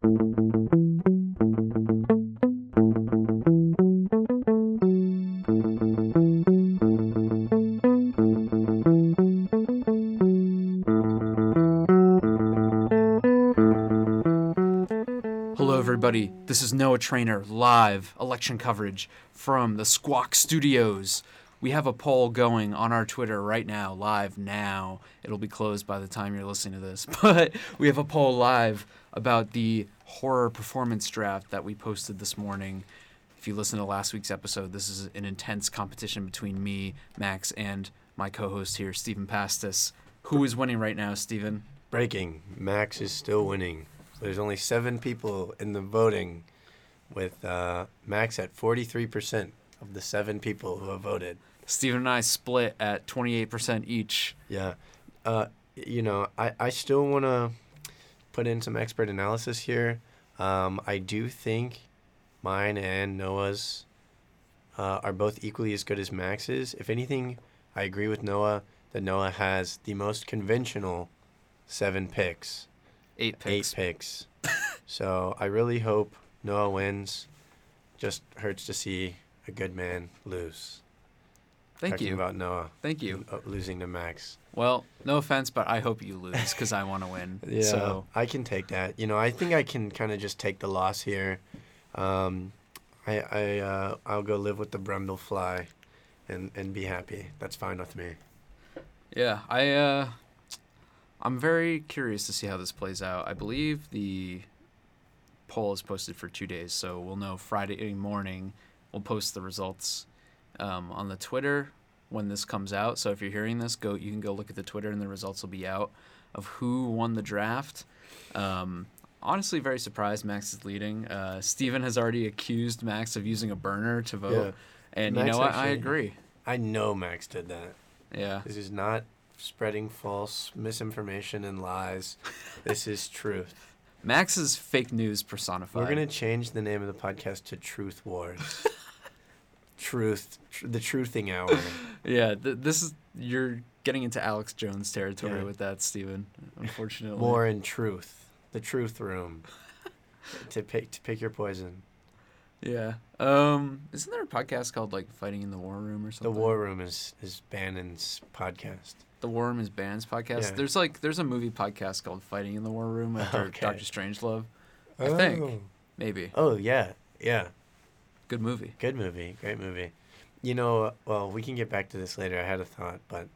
Hello, everybody. This is Noah Trainor live election coverage from the Squawk Studios. We have a poll going on our Twitter right now, live now. It'll be closed by the time you're listening to this, but we have a poll live about the horror performance draft that we posted this morning. If you listen to last week's episode, this is an intense competition between me, Max, and my co host here, Stephen Pastis. Who is winning right now, Stephen? Breaking. Max is still winning. There's only seven people in the voting, with uh, Max at 43% of the seven people who have voted. Stephen and I split at 28% each. Yeah. Uh, you know, I, I still want to put in some expert analysis here. Um, I do think mine and Noah's uh, are both equally as good as Max's. If anything, I agree with Noah that Noah has the most conventional seven picks. Eight picks. eight picks. so I really hope Noah wins. Just hurts to see a good man lose. Thank Talking you. about Noah Thank you. uh, losing to Max. Well, no offense, but I hope you lose because I want to win. yeah, So I can take that. You know, I think I can kind of just take the loss here. Um, I I uh, I'll go live with the Brundlefly, and and be happy. That's fine with me. yeah, I uh, I'm very curious to see how this plays out. I believe the poll is posted for two days, so we'll know Friday morning. We'll post the results um, on the Twitter when this comes out. So if you're hearing this, go you can go look at the Twitter and the results will be out of who won the draft. Um, honestly, very surprised Max is leading. Uh, Stephen has already accused Max of using a burner to vote, and Max you know what? I actually- agree. I know Max did that. Yeah. This is not spreading false misinformation and lies. this is truth. Max is fake news personified. We're gonna change the name of the podcast to Truth Wars. Truth, tr- the truthing hour. Yeah, th- this is you're getting into Alex Jones territory Yeah. with that, Stephen. Unfortunately. More in truth, the truth room. to pick to pick your poison. Yeah. Um. Isn't there a podcast called like Fighting in the War Room or something? The? War Room is is Bannon's podcast. The War Room is Bannon's podcast. Yeah. There's like there's a movie podcast called Fighting in the War Room after Okay. Doctor Strangelove. I think. Oh. Maybe. Oh yeah, yeah. Good movie. Good movie, great movie. You know, well, we can get back to this later. I had a thought, but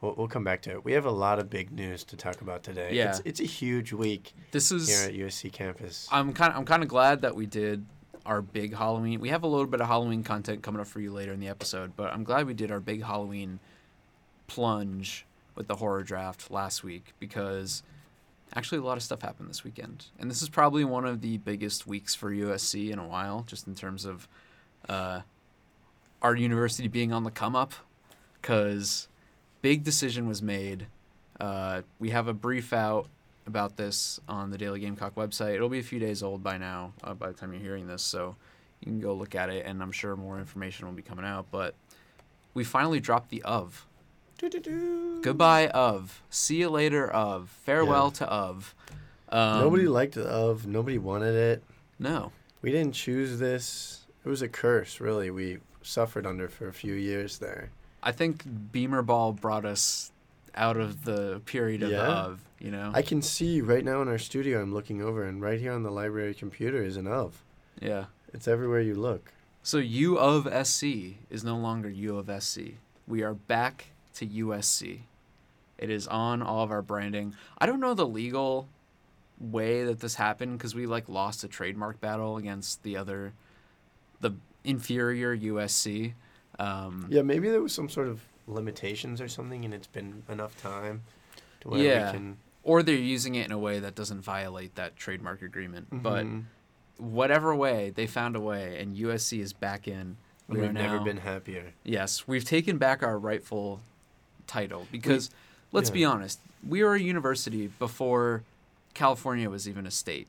we'll, we'll come back to it. We have a lot of big news to talk about today. Yeah. It's, it's a huge week This is. here at USC campus. I'm kind. I'm kind of glad that we did our big Halloween. We have a little bit of Halloween content coming up for you later in the episode, but I'm glad we did our big Halloween plunge with the horror draft last week because actually a lot of stuff happened this weekend, and this is probably one of the biggest weeks for USC in a while, just in terms of uh, our university being on the come up, because big decision was made. Uh, we have a brief out about this on the Daily Gamecock website. It'll be a few days old by now, uh, by the time you're hearing this, so you can go look at it, and I'm sure more information will be coming out. But we finally dropped the of. Goodbye, of. See you later, of. Farewell Yeah. to of. Um, nobody liked of. Nobody wanted it. No. We didn't choose this. It was a curse, really. We suffered under for a few years there. I think Beamer Ball brought us out of the period of Yeah. of, you know? I can see right now in our studio. I'm looking over, and right here on the library computer is an of. yeah. It's everywhere you look. So U of SC is no longer U of SC. We are back to USC. It is on all of our branding. I don't know the legal way that this happened because we like lost a trademark battle against the other, the inferior USC. Um, Yeah, maybe there was some sort of limitations or something, and it's been enough time to where Yeah. we can. Or they're using it in a way that doesn't violate that trademark agreement. But Mhm. whatever way, they found a way, and USC is back in. We we've never now- been happier. Yes, we've taken back our rightful title because let's be honest, we were a university before California was even a state.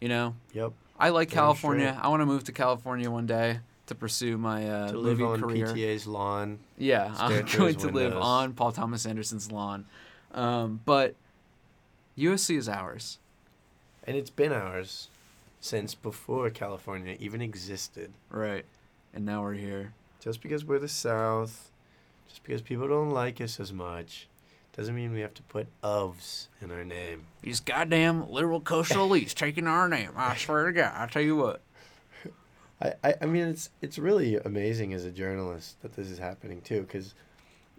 You know, Yep. I like Damn California. straight. I want to move to California one day to pursue my uh, to live on career. PTA's lawn. Yeah, I'm going to live on Paul Thomas Anderson's lawn. Um, but USC is ours. and it's been ours since before California even existed. Right. And now we're here. Just because we're the South, just because people don't like us as much, doesn't mean we have to put ofs in our name. These goddamn liberal coastal elites taking our name. I swear to God. I tell you what. I, I, I mean, it's it's really amazing as a journalist that this is happening too, because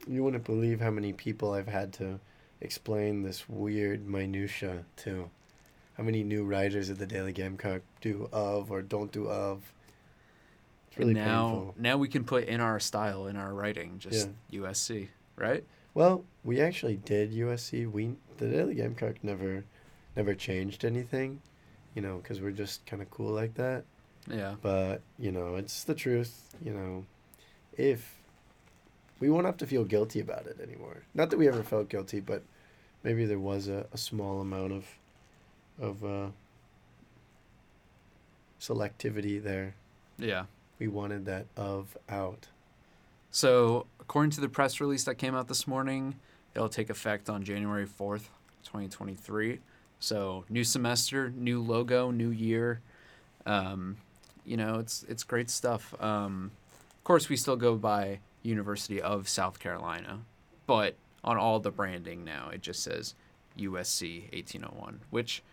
you wouldn't believe how many people I've had to explain this weird minutia to. How many new writers at the Daily Gamecock do of or don't do of. Really and now, painful. now we can put in our style in our writing, just USC, right? Well, we actually did USC. We the Daily Gamecock never, never changed anything, you know, because we're just kind of cool like that. Yeah. But you know, it's the truth. You know, if we won't have to feel guilty about it anymore. Not that we ever felt guilty, but maybe there was a, a small amount of of uh, selectivity there. Yeah. We wanted that of out. So, according to the press release that came out this morning, it'll take effect on January 4th, 2023. So, new semester, new logo, new year. Um, you know, it's it's great stuff. Um, of course, we still go by University of South Carolina, but on all the branding now, it just says USC 1801, which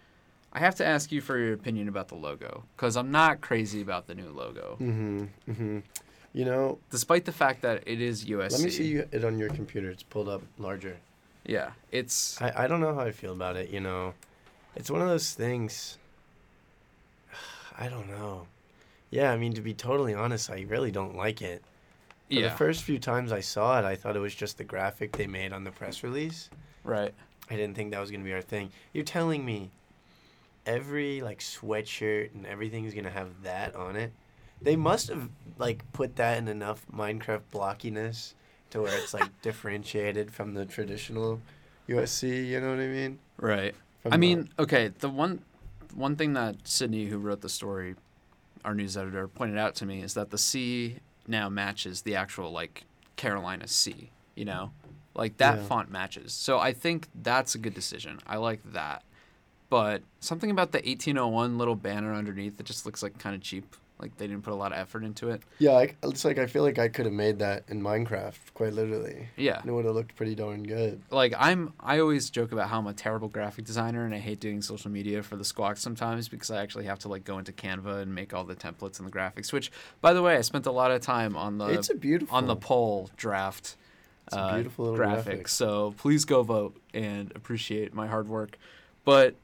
I have to ask you for your opinion about the logo because I'm not crazy about the new logo, Mm-hmm. Mm-hmm. You know, despite the fact that it is USC. let me see you- it on your computer. It's pulled up larger. Yeah, it's I, I don't know how I feel about it, you know. It's one of those things. I don't know. Yeah, I mean, to be totally honest, I really don't like it. For yeah, The first few times I saw it, I thought it was just the graphic they made on the press release. right. I didn't think that was going to be our thing. You're telling me every, like, sweatshirt and everything is going to have that on it? They must have, like, put that in enough Minecraft blockiness to where it's, like, differentiated from the traditional USC, you know what I mean? Right. From I the- mean, okay, the one one thing that Sydney, who wrote the story, our news editor, pointed out to me is that the C now matches the actual like Carolina C. You know, like that Yeah. font matches. So I think that's a good decision. I like that. But something about the 1801 little banner underneath that just looks like kind of cheap. Like they didn't put a lot of effort into it. Yeah, I, it's like I feel like I could have made that in Minecraft, quite literally. Yeah. And it would have looked pretty darn good. like I'm I always joke about how I'm a terrible graphic designer and I hate doing social media for the squawk sometimes because I actually have to like go into Canva and make all the templates and the graphics. Which, by the way, I spent a lot of time on the it's a beautiful. on the poll draft It's a uh, beautiful little graphic. graphic. So please go vote and appreciate my hard work. But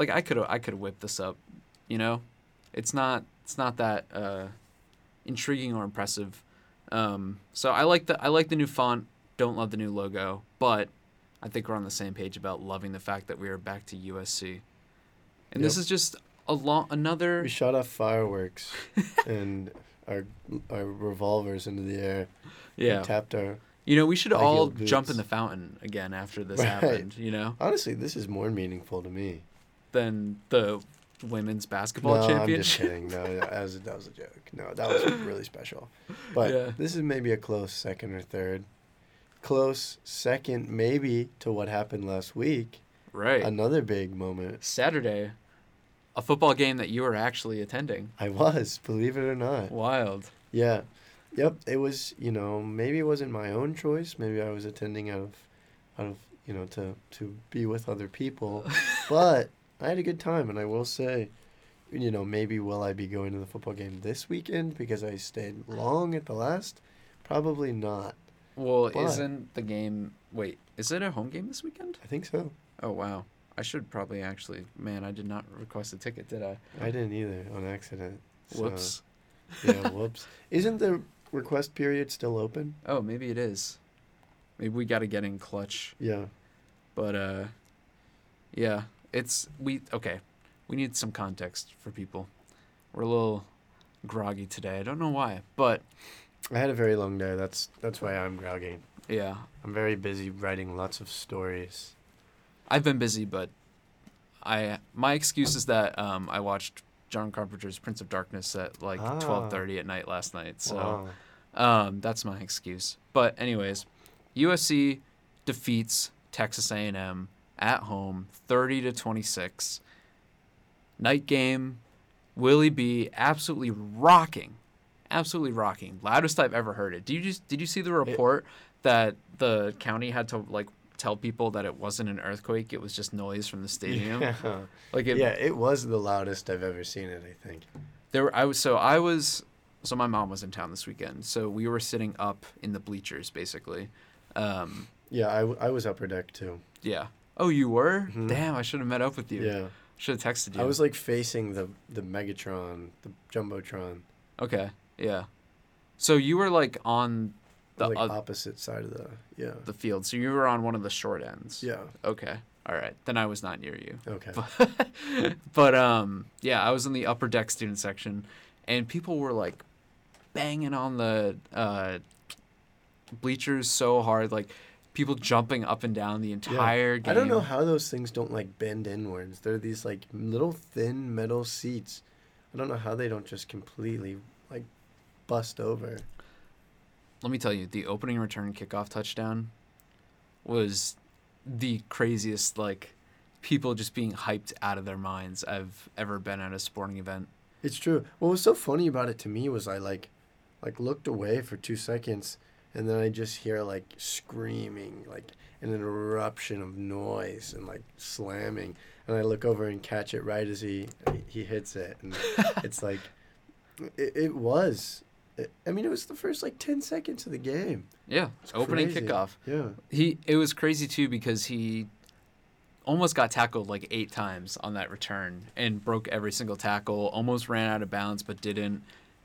like I could I could whip this up, you know. It's not it's not that uh, intriguing or impressive. Um, so I like the I like the new font. Don't love the new logo, but I think we're on the same page about loving the fact that we are back to USC. And this is just a long another We shot off fireworks and our our revolvers into the air. Yeah. tapped our. You know, we should all jump in the fountain again after this Right. happened, you know, Honestly, this is more meaningful to me. Than the women's basketball no, I'm just kidding. No, that was that was a joke. No, that was really special. But Yeah. this is maybe a close second or third. Close second, maybe to what happened last week. right. Another big moment. Saturday, a football game that you were actually attending. I was, believe it or not. Wild. Yeah. Yep. It was, you know, maybe it wasn't my own choice. Maybe I was attending out of out of, you know, to to be with other people. but I had a good time and I will say, you know, maybe will I be going to the football game this weekend because I stayed long at the last? Probably not. Well, But- isn't the game? Wait, is it a home game this weekend? I think so. Oh wow, I should probably actually. Man, I did not request a ticket, did I? I didn't either on accident. So, Whoops. yeah, whoops. Isn't the request period still open? Oh, maybe it is. Maybe we got to get in clutch. Yeah. But uh, yeah, it's we okay. We need some context for people. We're a little groggy today. I don't know why, but I had a very long day. That's that's why I'm groggy. yeah, I'm very busy writing lots of stories. I've been busy, but I my excuse is that um, I watched John Carpenter's Prince of Darkness at like Ah. twelve thirty at night last night. So Wow. um, that's my excuse. But anyways, USC defeats Texas A&M at home, thirty to twenty six. Night game, Willie B absolutely rocking, absolutely rocking. Loudest I've ever heard it. Did you just did you see the report that the county had to like tell people that it wasn't an earthquake? It was just noise from the stadium. Yeah. Like it, yeah, it was the loudest I've ever seen it. I think. There were, I was so I was so my mom was in town this weekend, so we were sitting up in the bleachers basically. Um, Yeah, I was upper deck too. yeah. Oh, you were? Mhm. Damn, I should have met up with you. Yeah, Should have texted you. I was like facing the the Megatron, the jumbotron, okay. Yeah. So you were like on the like opposite side of the yeah the field. So you were on one of the short ends. yeah Okay. All right. Then I was not near you. okay But, but um yeah, I was in the upper deck student section and people were like banging on the uh bleachers so hard like people jumping up and down the entire game. I don't know how those things don't like bend inwards. They're these like little thin metal seats. I don't know how they don't just completely like bust over. Let me tell you, the opening return kickoff touchdown was the craziest like people just being hyped out of their minds I've ever been at a sporting event. It's true. What was so funny about it to me was I like like looked away for two seconds and then I just hear like screaming, like an eruption of noise and like slamming. And I look over and catch it right as he he hits it. And it's like it, it was it, I mean it was the first like 10 seconds of the game. Yeah, It's opening kickoff. Yeah. He it was crazy too because he almost got tackled like eight times on that return and broke every single tackle. Almost ran out of bounds but didn't,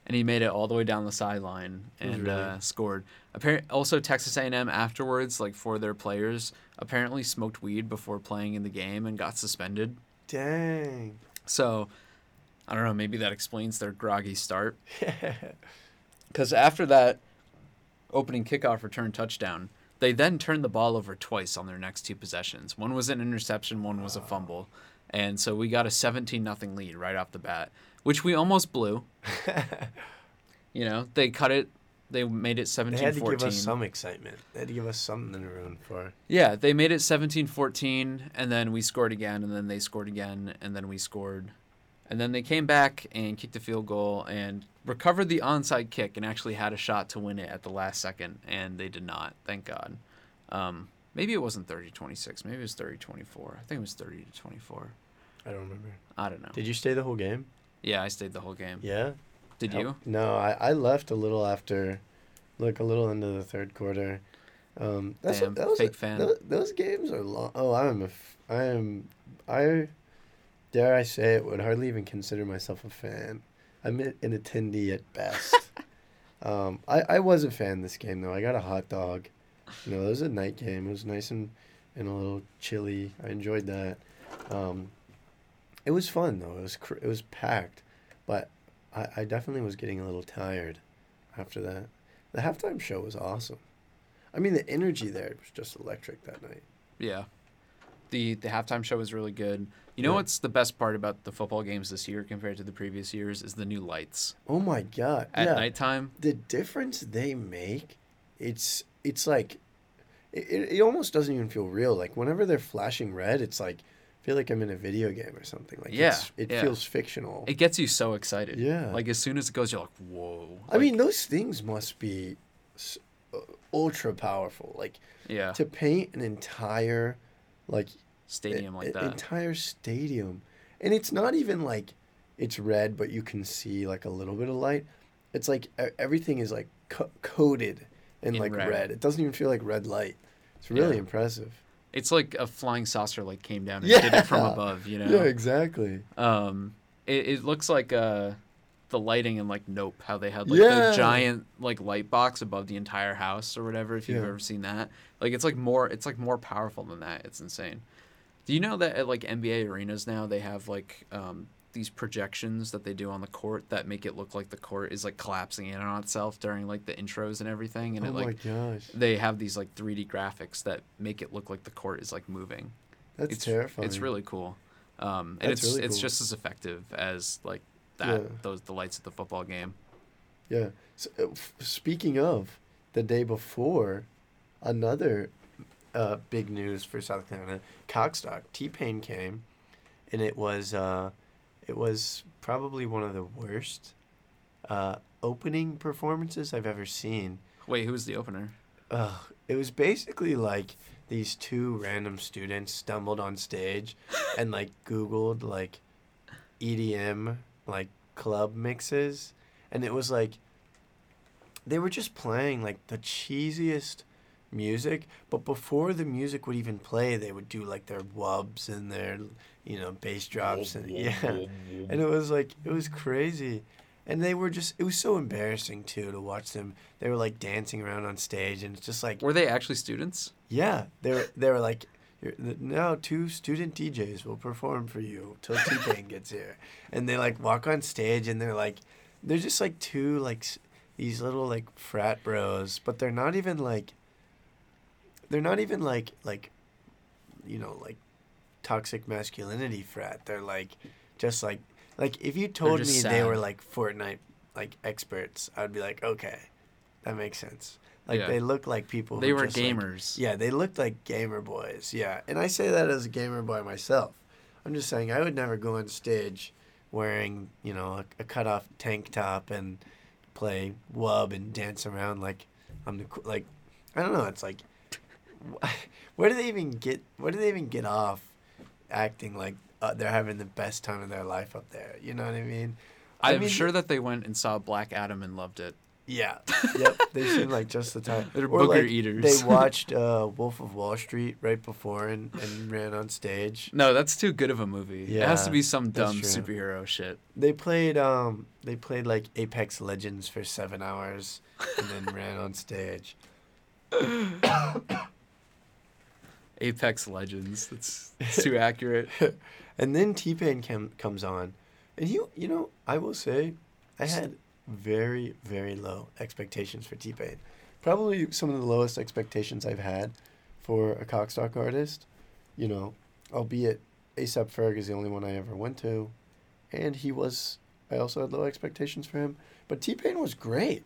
and he made it all the way down the sideline and really- uh, scored. Apparent also Texas A&M afterwards, like for their players, apparently smoked weed before playing in the game and got suspended. Dang. So I don't know. Maybe that explains their groggy start. Because after that opening kickoff return touchdown, they then turned the ball over twice on their next two possessions. One was an interception, one was a fumble. And so we got a 17 nothing lead right off the bat, which we almost blew. You know, they cut it, they made it they 17 had to 14. give us some excitement. They had to give us something to root for. Yeah, they made it 17 14, and then we scored again, and then they scored again, and then we scored. And then they came back and kicked a field goal and recovered the onside kick and actually had a shot to win it at the last second, and they did not, thank God. Um, maybe it wasn't 30 26, maybe it was 30 24. I think it was 30 to 24. I don't remember. I don't know. Did you stay the whole game? Yeah, I stayed the whole game. Yeah. Did you? No, I, I left a little after, like a little into the third quarter. Um, that's Damn, that was fake fan. Those, those games are long. Oh, I'm a, f- I am, I, dare I say it, would hardly even consider myself a fan. I'm an an attendee at best. um, I, I was a fan this game though. I got a hot dog. You know, it was a night game. It was nice and, and a little chilly. I enjoyed that. Um, it was fun though. It was cr- it was packed, but I, I definitely was getting a little tired after that. The halftime show was awesome. I mean, the energy there was just electric that night. Yeah. The the halftime show was really good. You know Yeah. what's the best part about the football games this year compared to the previous years is the new lights. Oh my god! At yeah, nighttime, the difference they make, it's it's like, it, it almost doesn't even feel real. Like whenever they're flashing red, it's like, feel like I'm in a video game or something. Like Yeah, it yeah. feels fictional. it gets you so excited. Yeah. Like as soon as it goes, you're like, whoa. I mean, those things must be uh, ultra powerful. Like yeah, to paint an entire, like stadium a- like that. entire stadium, and it's not even like it's red, but you can see like a little bit of light. It's like everything is like co- coated in, In like red. red. It doesn't even feel like red light. It's really Yeah. impressive. It's like a flying saucer like came down and Yeah. did it from above. You know. Yeah, exactly. Um, it, it looks like uh, the lighting in like Nope, how they had like Yeah. the giant like light box above the entire house or whatever. If you've Yeah. ever seen that, like it's like more, it's like more powerful than that. It's insane. Do you know that at like NBA arenas now they have like um, these projections that they do on the court that make it look like the court is like collapsing in on itself during like the intros and everything, and oh it my like gosh, they have these like 3D graphics that make it look like the court is like moving that's it's terrifying. It's really cool, um, and That's it's really it's cool. just as effective as like that Yeah. those the lights at the football game. Yeah. So, uh, f- speaking of the day before, another uh, big news for South Carolina, Cockstock. T Pain came, and it was uh, it was probably one of the worst uh, opening performances I've ever seen. Wait, who was the opener? Ugh, it was basically like these two random students stumbled on stage and like Googled like EDM like club mixes, and it was like they were just playing like the cheesiest music, but before the music would even play, they would do like their wubs and their you know bass drops and yeah, mm-hmm. and it was like it was crazy. And they were just, it was so embarrassing too to watch them. They were like dancing around on stage, and it's just like, Were they actually students? yeah, they were they were like, now two student DJs will perform for you till T Pain gets here, and they like walk on stage and they're like, they're just like two like these little like frat bros, but they're not even like, they're not even like like, you know like, toxic masculinity frat. They're like, just like like if you told me just they were like Fortnite like experts, I'd be like, okay, that makes sense. Like Yeah. they look like people. They who were just, like, gamers. yeah, they looked like gamer boys. Yeah, and I say that as a gamer boy myself. I'm just saying I would never go on stage wearing you know a, a cut off tank top and play wub and dance around like I'm the like I don't know. It's like wh- where do they even get where do they even get off acting like uh, they're having the best time of their life up there? You know what I mean? I I'm mean, sure that they went and saw Black Adam and loved it. Yeah. Yep. They seem like just the time. They're Or, booger like, eaters. They watched uh, Wolf of Wall Street right before and, and ran on stage. No, that's too good of a movie. it has to be some dumb superhero shit. They played um they played like Apex Legends for seven hours and then ran on stage. Apex Legends. That's, that's too accurate. And then T Pain cam- comes on, and you you know I will say, I had very very low expectations for T Pain, probably some of the lowest expectations I've had for a cockstock artist, you know, albeit ASAP Ferg is the only one I ever went to, and he was I also had low expectations for him, but T Pain was great.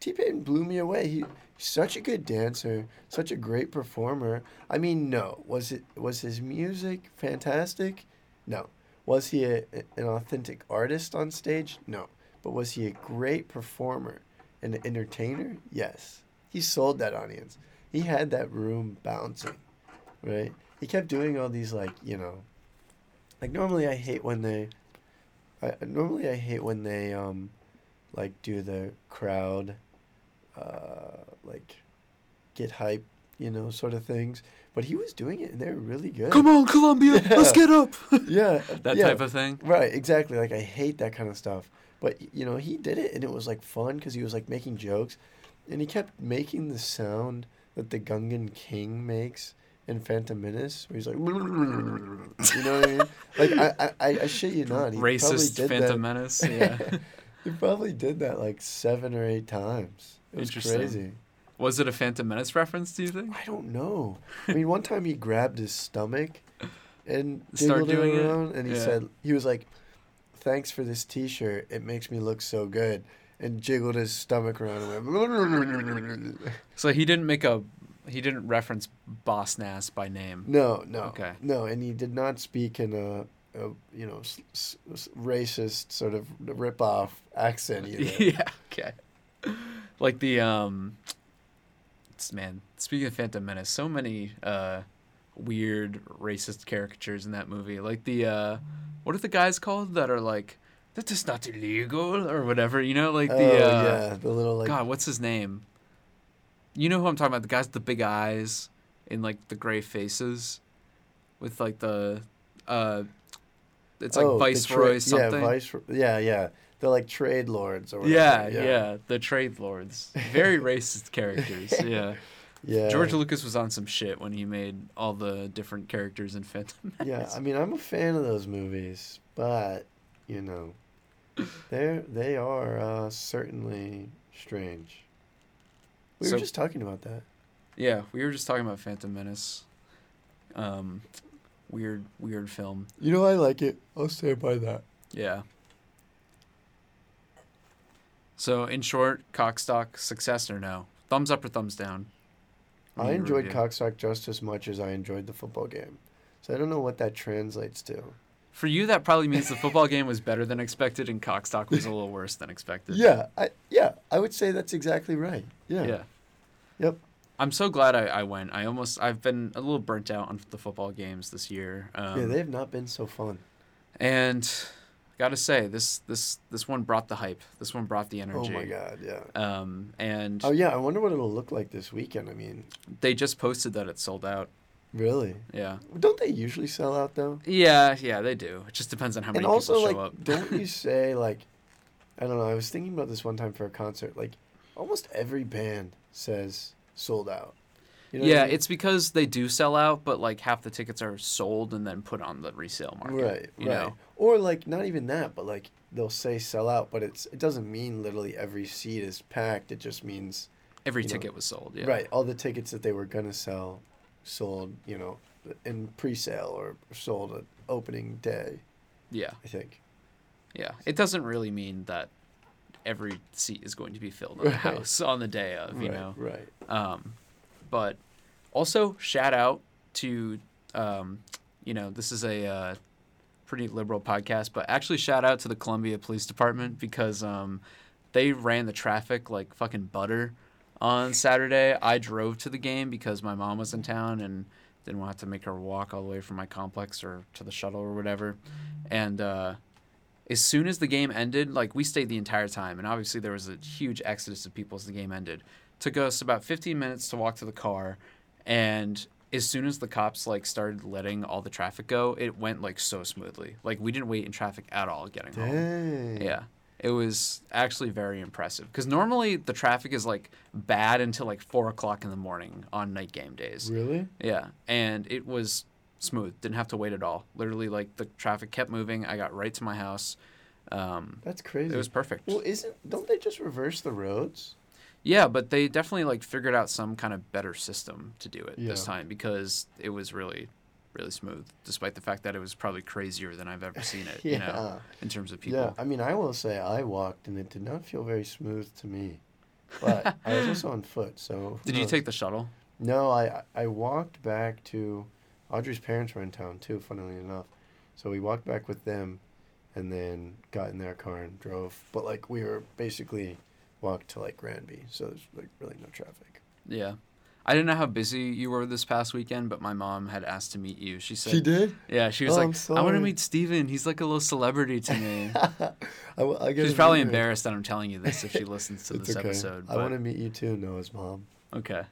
T Pain blew me away. He he's such a good dancer, such a great performer. I mean, no, was it was his music fantastic? No. Was he a, an authentic artist on stage? No. But was he a great performer, and an entertainer? Yes. He sold that audience. He had that room bouncing, right? He kept doing all these like you know, like normally I hate when they, I normally I hate when they um, like do the crowd, uh, like, get hype, you know, sort of things. But he was doing it, and they were really good. Come on, Columbia, let's get up. Yeah, that yeah. type of thing. Right, exactly. Like I hate that kind of stuff. But you know, he did it and it was like fun cuz he was like making jokes and he kept making the sound that the Gungan King makes in Phantom Menace where he's like you know what I mean? Like I I, I shit you not. He probably Racist did Phantom that. Menace. Yeah. He probably did that like 7 or 8 times. It was Interesting. crazy. Was it a Phantom Menace reference? Do you think? I don't know. I mean, one time he grabbed his stomach and Start jiggled it doing it? and he Yeah. said he was like, "Thanks for this T-shirt. It makes me look so good." And jiggled his stomach around and went. So he didn't make a. He didn't reference Boss Nass by name. no, no, Okay. no, and he did not speak in a, a you know, s- s- racist sort of rip-off accent either. yeah. Okay. Like the um. It's, man, speaking of Phantom Menace, so many uh, weird racist caricatures in that movie. Like the uh, what are the guys called that are like that is not illegal or whatever? You know, like oh the uh, yeah, the little like God, what's his name? You know who I'm talking about? The guys with the big eyes and like the gray faces, with like the, uh, it's like oh, Viceroy something. Yeah, Viceroy. Yeah, yeah. They're like trade lords or yeah, whatever. yeah, the trade lords. Very racist characters. Yeah. yeah. George Lucas was on some shit when he made all the different characters in Phantom Yeah, I mean, I'm a fan of those movies, but you know, they're they are uh, certainly strange. We So- were just talking about that. yeah, we were just talking about Phantom Menace. Um, weird, weird film. You know, I like it. I'll stand by that. Yeah. So, in short, Cockstock, success or no? Thumbs up or thumbs down? I enjoyed review. Cockstock just as much as I enjoyed the football game, so I don't know what that translates to. For you, that probably means the football game was better than expected, and Cockstock was a little worse than expected. Yeah, I yeah, I would say that's exactly right. Yeah. Yeah. Yep. I'm so glad I, I went. I almost I've been a little burnt out on the football games this year. Um, yeah, they have not been so fun. and gotta say this this this one brought the hype. This one brought the energy. Oh my god, yeah. Um, and Oh yeah, I wonder what it'll look like this weekend. I mean, they just posted that it sold out. really? Yeah. Don't they usually sell out though? Yeah, yeah, they do. It just depends on how many also, people like, show up. don't you say like, I don't know. I was thinking about this one time for a concert. Like, almost every band says sold out. You know what I yeah, mean? it's because they do sell out, but like half the tickets are sold and then put on the resale market. right, You right. know. Or like not even that, but like they'll say sell out, but it's it doesn't mean literally every seat is packed. It just means Every You know, ticket was sold. Yeah. right. All the tickets that they were gonna sell, sold. You know, in pre-sale or sold at opening day. Yeah. I think. Yeah. It doesn't really mean that every seat is going to be filled in the house on the day of, you right, know. Right. Um, but also shout out to, um, you know, this is a uh, pretty liberal podcast, but actually shout out to the Columbia Police Department because um, they ran the traffic like fucking butter on Saturday. I drove to the game because my mom was in town and didn't want to make her walk all the way from my complex or to the shuttle or whatever. And uh, as soon as the game ended, like we stayed the entire time, and obviously there was a huge exodus of people as the game ended. Took us about 15 minutes to walk to the car, and as soon as the cops like started letting all the traffic go, it went like so smoothly. Like we didn't wait in traffic at all getting home. Yeah. It was actually very impressive because normally the traffic is like bad until like four o'clock in the morning on night game days. Really? Yeah, and it was smooth. Didn't have to wait at all. Literally, like the traffic kept moving. I got right to my house. Um, That's crazy. it was perfect. Well, isn't don't they just reverse the roads? Yeah, but they definitely like figured out some kind of better system to do it this time because it was really, really smooth. Despite the fact that it was probably crazier than I've ever seen it. You know, in terms of people. Yeah, I mean, I will say I walked and it did not feel very smooth to me, but I was also on foot. So Did you take the shuttle? No, I I walked back to Audrey's parents were in town too. Funnily enough, so we walked back with them, and then got in their car and drove. But like we were basically walked to like Granby, so there's like really no traffic. Yeah. I didn't know how busy you were this past weekend, but my mom had asked to meet you. She said, she did. "Yeah." She was Oh, like, I'm want to meet Stephen. He's like a little celebrity to me." I, I She's probably embarrassed that I'm telling you this if she listens to this okay. episode. I want to meet you too, Noah's mom. okay,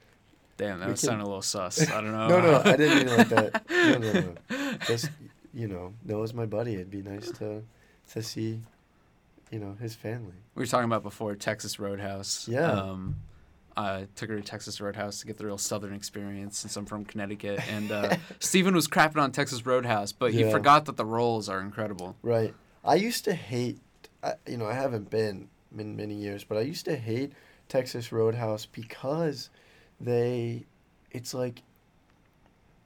damn, that We was can- a little sus. I don't know. No, no, I didn't mean it like that. No, no, no. Just you know, Noah's my buddy. It'd be nice to to see, you know, his family. we were talking about before Texas Roadhouse. Yeah. Um, I took her to Texas Roadhouse to get the real Southern experience since I'm from Connecticut. And uh, Stephen was crapping on Texas Roadhouse, but he Yeah. forgot that the rolls are incredible. Right. I used to hate. I, you know, I haven't been in many years, but I used to hate Texas Roadhouse because they. It's like.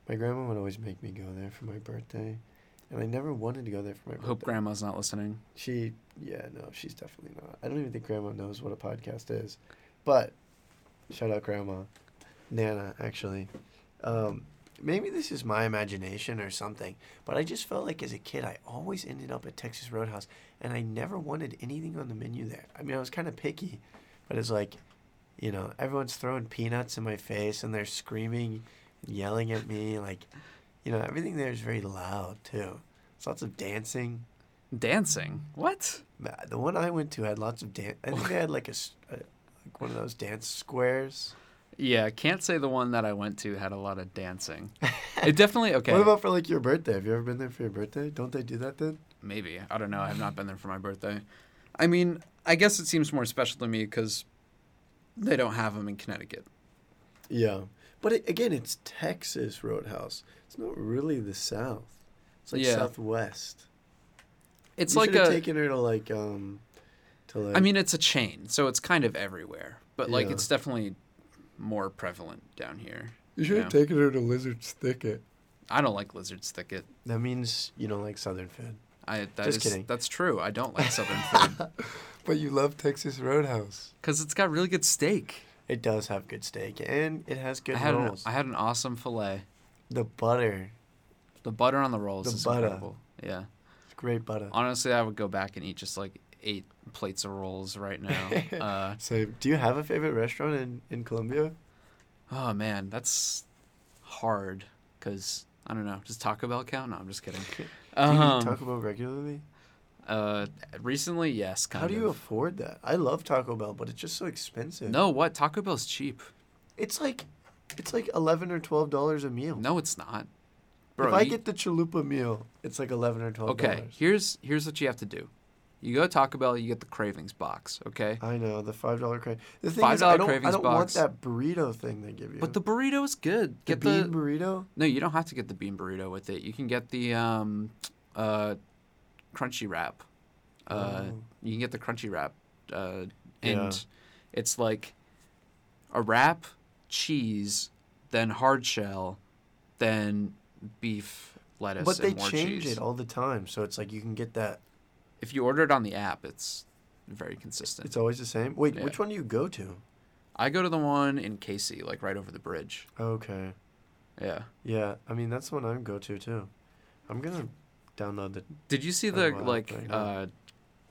My grandma would always make me go there for my birthday, and I never wanted to go there for my birthday. Hope Grandma's not listening. She, yeah, no, she's definitely not. I don't even think Grandma knows what a podcast is, but shout out Grandma, Nana, actually. Um, maybe this is my imagination or something, but I just felt like as a kid, I always ended up at Texas Roadhouse, and I never wanted anything on the menu there. I mean, I was kind of picky, but it's like, you know, everyone's throwing peanuts in my face, and they're screaming, and yelling at me, like, you know, everything there is very loud too. It's lots of dancing. Dancing? What? The one I went to had lots of dance. I think they had like a, a- like one of those dance squares. Yeah, can't say the one that I went to had a lot of dancing. It definitely okay. What about for like your birthday? Have you ever been there for your birthday? Don't they do that then? Maybe I don't know. I have not been there for my birthday. I mean, I guess it seems more special to me because they don't have them in Connecticut. Yeah, but it, again, it's Texas Roadhouse. It's not really the South. It's like Yeah. Southwest. It's you like should have a. taken her to like um, to like. I mean, it's a chain, so it's kind of everywhere. But like, Yeah. it's definitely more prevalent down here. you should have taken her to Lizard's Thicket. I don't like lizard's thicket. That means you don't like Southern food. I that Just is- kidding. That's true. I don't like southern food But you love Texas Roadhouse. because it's got really good steak. It does have good steak and it has good I had an, rolls. I had an awesome fillet. the butter. The butter on the rolls The is butter. incredible. Yeah. Great butter. Honestly, I would go back and eat just like eight plates of rolls right now. uh, So, do you have a favorite restaurant in in Columbia? oh man, that's hard because I don't know. Does Taco Bell count? No, I'm just kidding. Do you Um, eat Taco Bell regularly? uh, recently, yes. How do you afford that? I love Taco Bell, but it's just so expensive. No, what? Taco Bell's cheap. it's like it's like eleven or twelve dollars a meal. No, it's not. Bro, if I you- get the chalupa meal, it's like eleven or twelve okay, here's here's what you have to do. You go to Taco Bell, you get the cravings box, okay? I know the five dollar crave. The thing is, $5 I don't, I don't box. want that burrito thing they give you. But the burrito is good. the Get bean the burrito. No, you don't have to get the bean burrito with it. You can get the um uh crunchy wrap. Uh Oh. you can get the crunchy wrap. Uh Yeah. and it's like a wrap, cheese, then hard shell, then beef, lettuce, But they change cheese. it all the time, so it's like you can get that. If you order it on the app, it's very consistent. It's always the same. Wait, Yeah. which one do you go to? I go to the one in Cayce, like right over the bridge. Okay. Yeah. Yeah, I mean that's the one I go to too. I'm gonna download the. Did you see the like uh,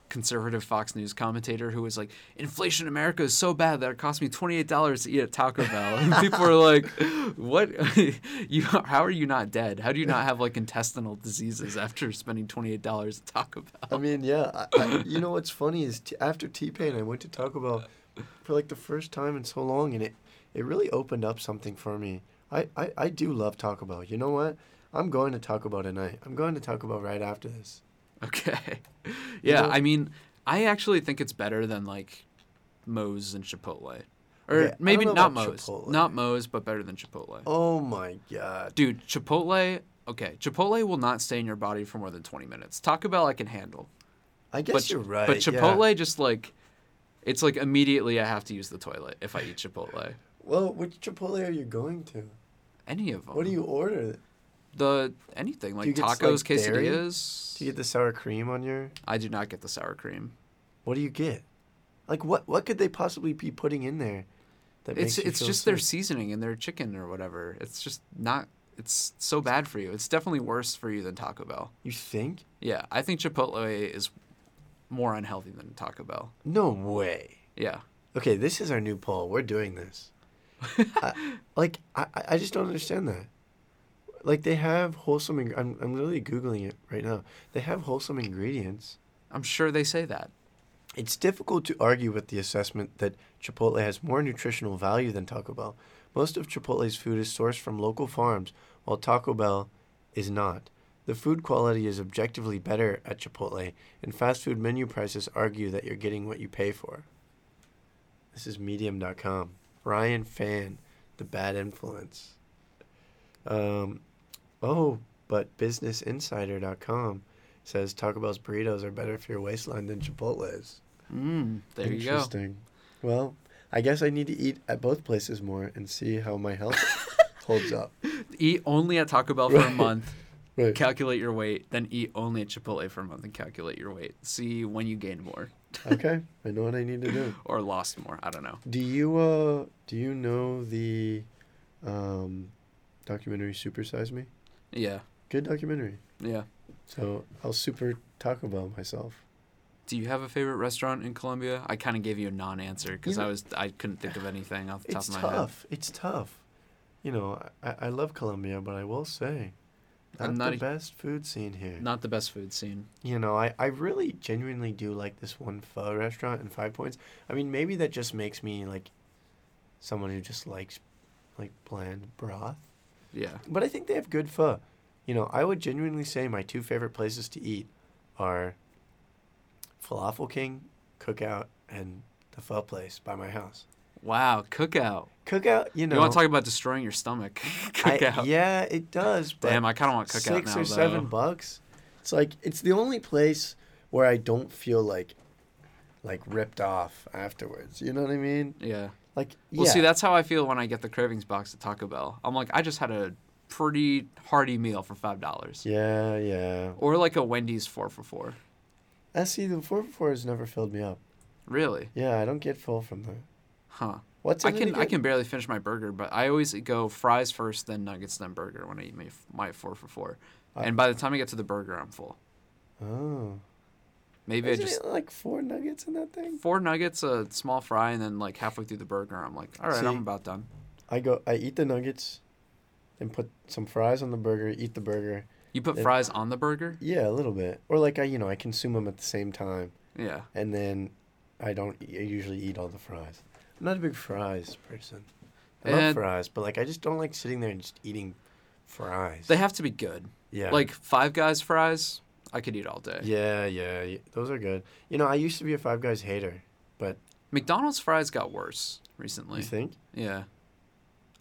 conservative Fox News commentator who was like, "Inflation in America is so bad that it cost me twenty eight dollars to eat at Taco Bell," and people were like, "What? you? How are you not dead? How do you not have like intestinal diseases after spending twenty eight dollars at Taco Bell?" I mean, yeah. I, I, you know what's funny is t- after T Pain, I went to Taco Bell for like the first time in so long, and it it really opened up something for me. I, I, I do love Taco Bell. You know what? I'm going to Taco Bell tonight. I'm going to Taco Bell right after this. Okay. Yeah, know- I mean, I actually think it's better than like Moe's and Chipotle, or Okay, maybe not Moe's, Chipotle. not Moe's, but better than Chipotle. Oh my god. Dude, Chipotle. Okay, Chipotle will not stay in your body for more than twenty minutes. Taco Bell I can handle, I guess but you're right. but yeah. Chipotle just like, it's like immediately I have to use the toilet if I eat Chipotle. Well, which Chipotle are you going to? Any of them. What do you order? The anything like get, like, tacos, dairy? quesadillas. Do you get the sour cream on your? I do not get the sour cream. What do you get? Like what? What could they possibly be putting in there? That It's it's just their seasoning and their chicken or whatever. It's just not. It's so bad for you. It's definitely worse for you than Taco Bell. You think? Yeah, I think Chipotle is more unhealthy than Taco Bell. No way. Yeah. Okay, this is our new poll. We're doing this. I, like I I just don't understand that. Like they have wholesome. Ing- I'm I'm literally googling it right now. They have wholesome ingredients. I'm sure they say that. It's difficult to argue with the assessment that Chipotle has more nutritional value than Taco Bell. Most of Chipotle's food is sourced from local farms, while Taco Bell is not. The food quality is objectively better at Chipotle, and fast food menu prices argue that you're getting what you pay for. This is Medium.com. Ryan Fan, the bad influence. Um, oh, but BusinessInsider.com says Taco Bell's burritos are better for your waistline than Chipotle's. Mm, there you go. Interesting. Well, I guess I need to eat at both places more and see how my health holds up. Eat only at Taco Bell for a month, Right. calculate your weight, then eat only at Chipotle for a month and calculate your weight. See when you gain more okay, I know what I need to do. or lost more. I don't know. Do you uh do you know the um documentary Supersize Me? Yeah. Good documentary. Yeah. So I'll super Taco Bell myself. Do you have a favorite restaurant in Columbia? I kind of gave you a non-answer because You know- I was I couldn't think of anything off the top of my tough. It's tough. It's tough. You know, I, I love Columbia, but I will say, not, not the a- best food scene here. Not the best food scene. You know, I, I really genuinely do like this one pho restaurant in Five Points. I mean, maybe that just makes me like someone who just likes like bland broth. Yeah. But I think they have good pho. You know, I would genuinely say my two favorite places to eat are Falafel King, Cookout, and the pho place by my house. Wow. Cookout. Cookout, you know. you want to talk about destroying your stomach? I- cookout. yeah, it does. But Damn, I kind of want cookout six now. or seven bucks. It's like it's the only place where I don't feel like like ripped off afterwards. You know what I mean? Yeah. Like Well, see, that's how I feel when I get the cravings box at Taco Bell. I'm like, I just had a pretty hearty meal for five dollars, yeah, yeah. or like a Wendy's four for four. I see the four for four has never filled me up. Really? Yeah, I don't get full from that. Huh. What's I can I can barely finish my burger, but I always go fries first, then nuggets, then burger when I eat my my four for four. I- and by the time I get to the burger, I'm full. Oh. Maybe I Isn't just it like four nuggets in that thing? four nuggets, a small fry, and then like halfway through the burger, I'm like, all right, See? I'm about done. I go. I eat the nuggets, and put some fries on the burger. Eat the burger. You put Then- fries on the burger? Yeah, a little bit. Or like I, you know, I consume them at the same time, Yeah. and then I don't. I usually eat all the fries. I'm not a big fries person. I love fries, but like I just don't like sitting there and just eating fries. They have to be good. yeah. Like Five Guys fries, I could eat all day. Yeah, yeah, those are good. You know, I used to be a Five Guys hater. But McDonald's fries got worse recently. You think? Yeah.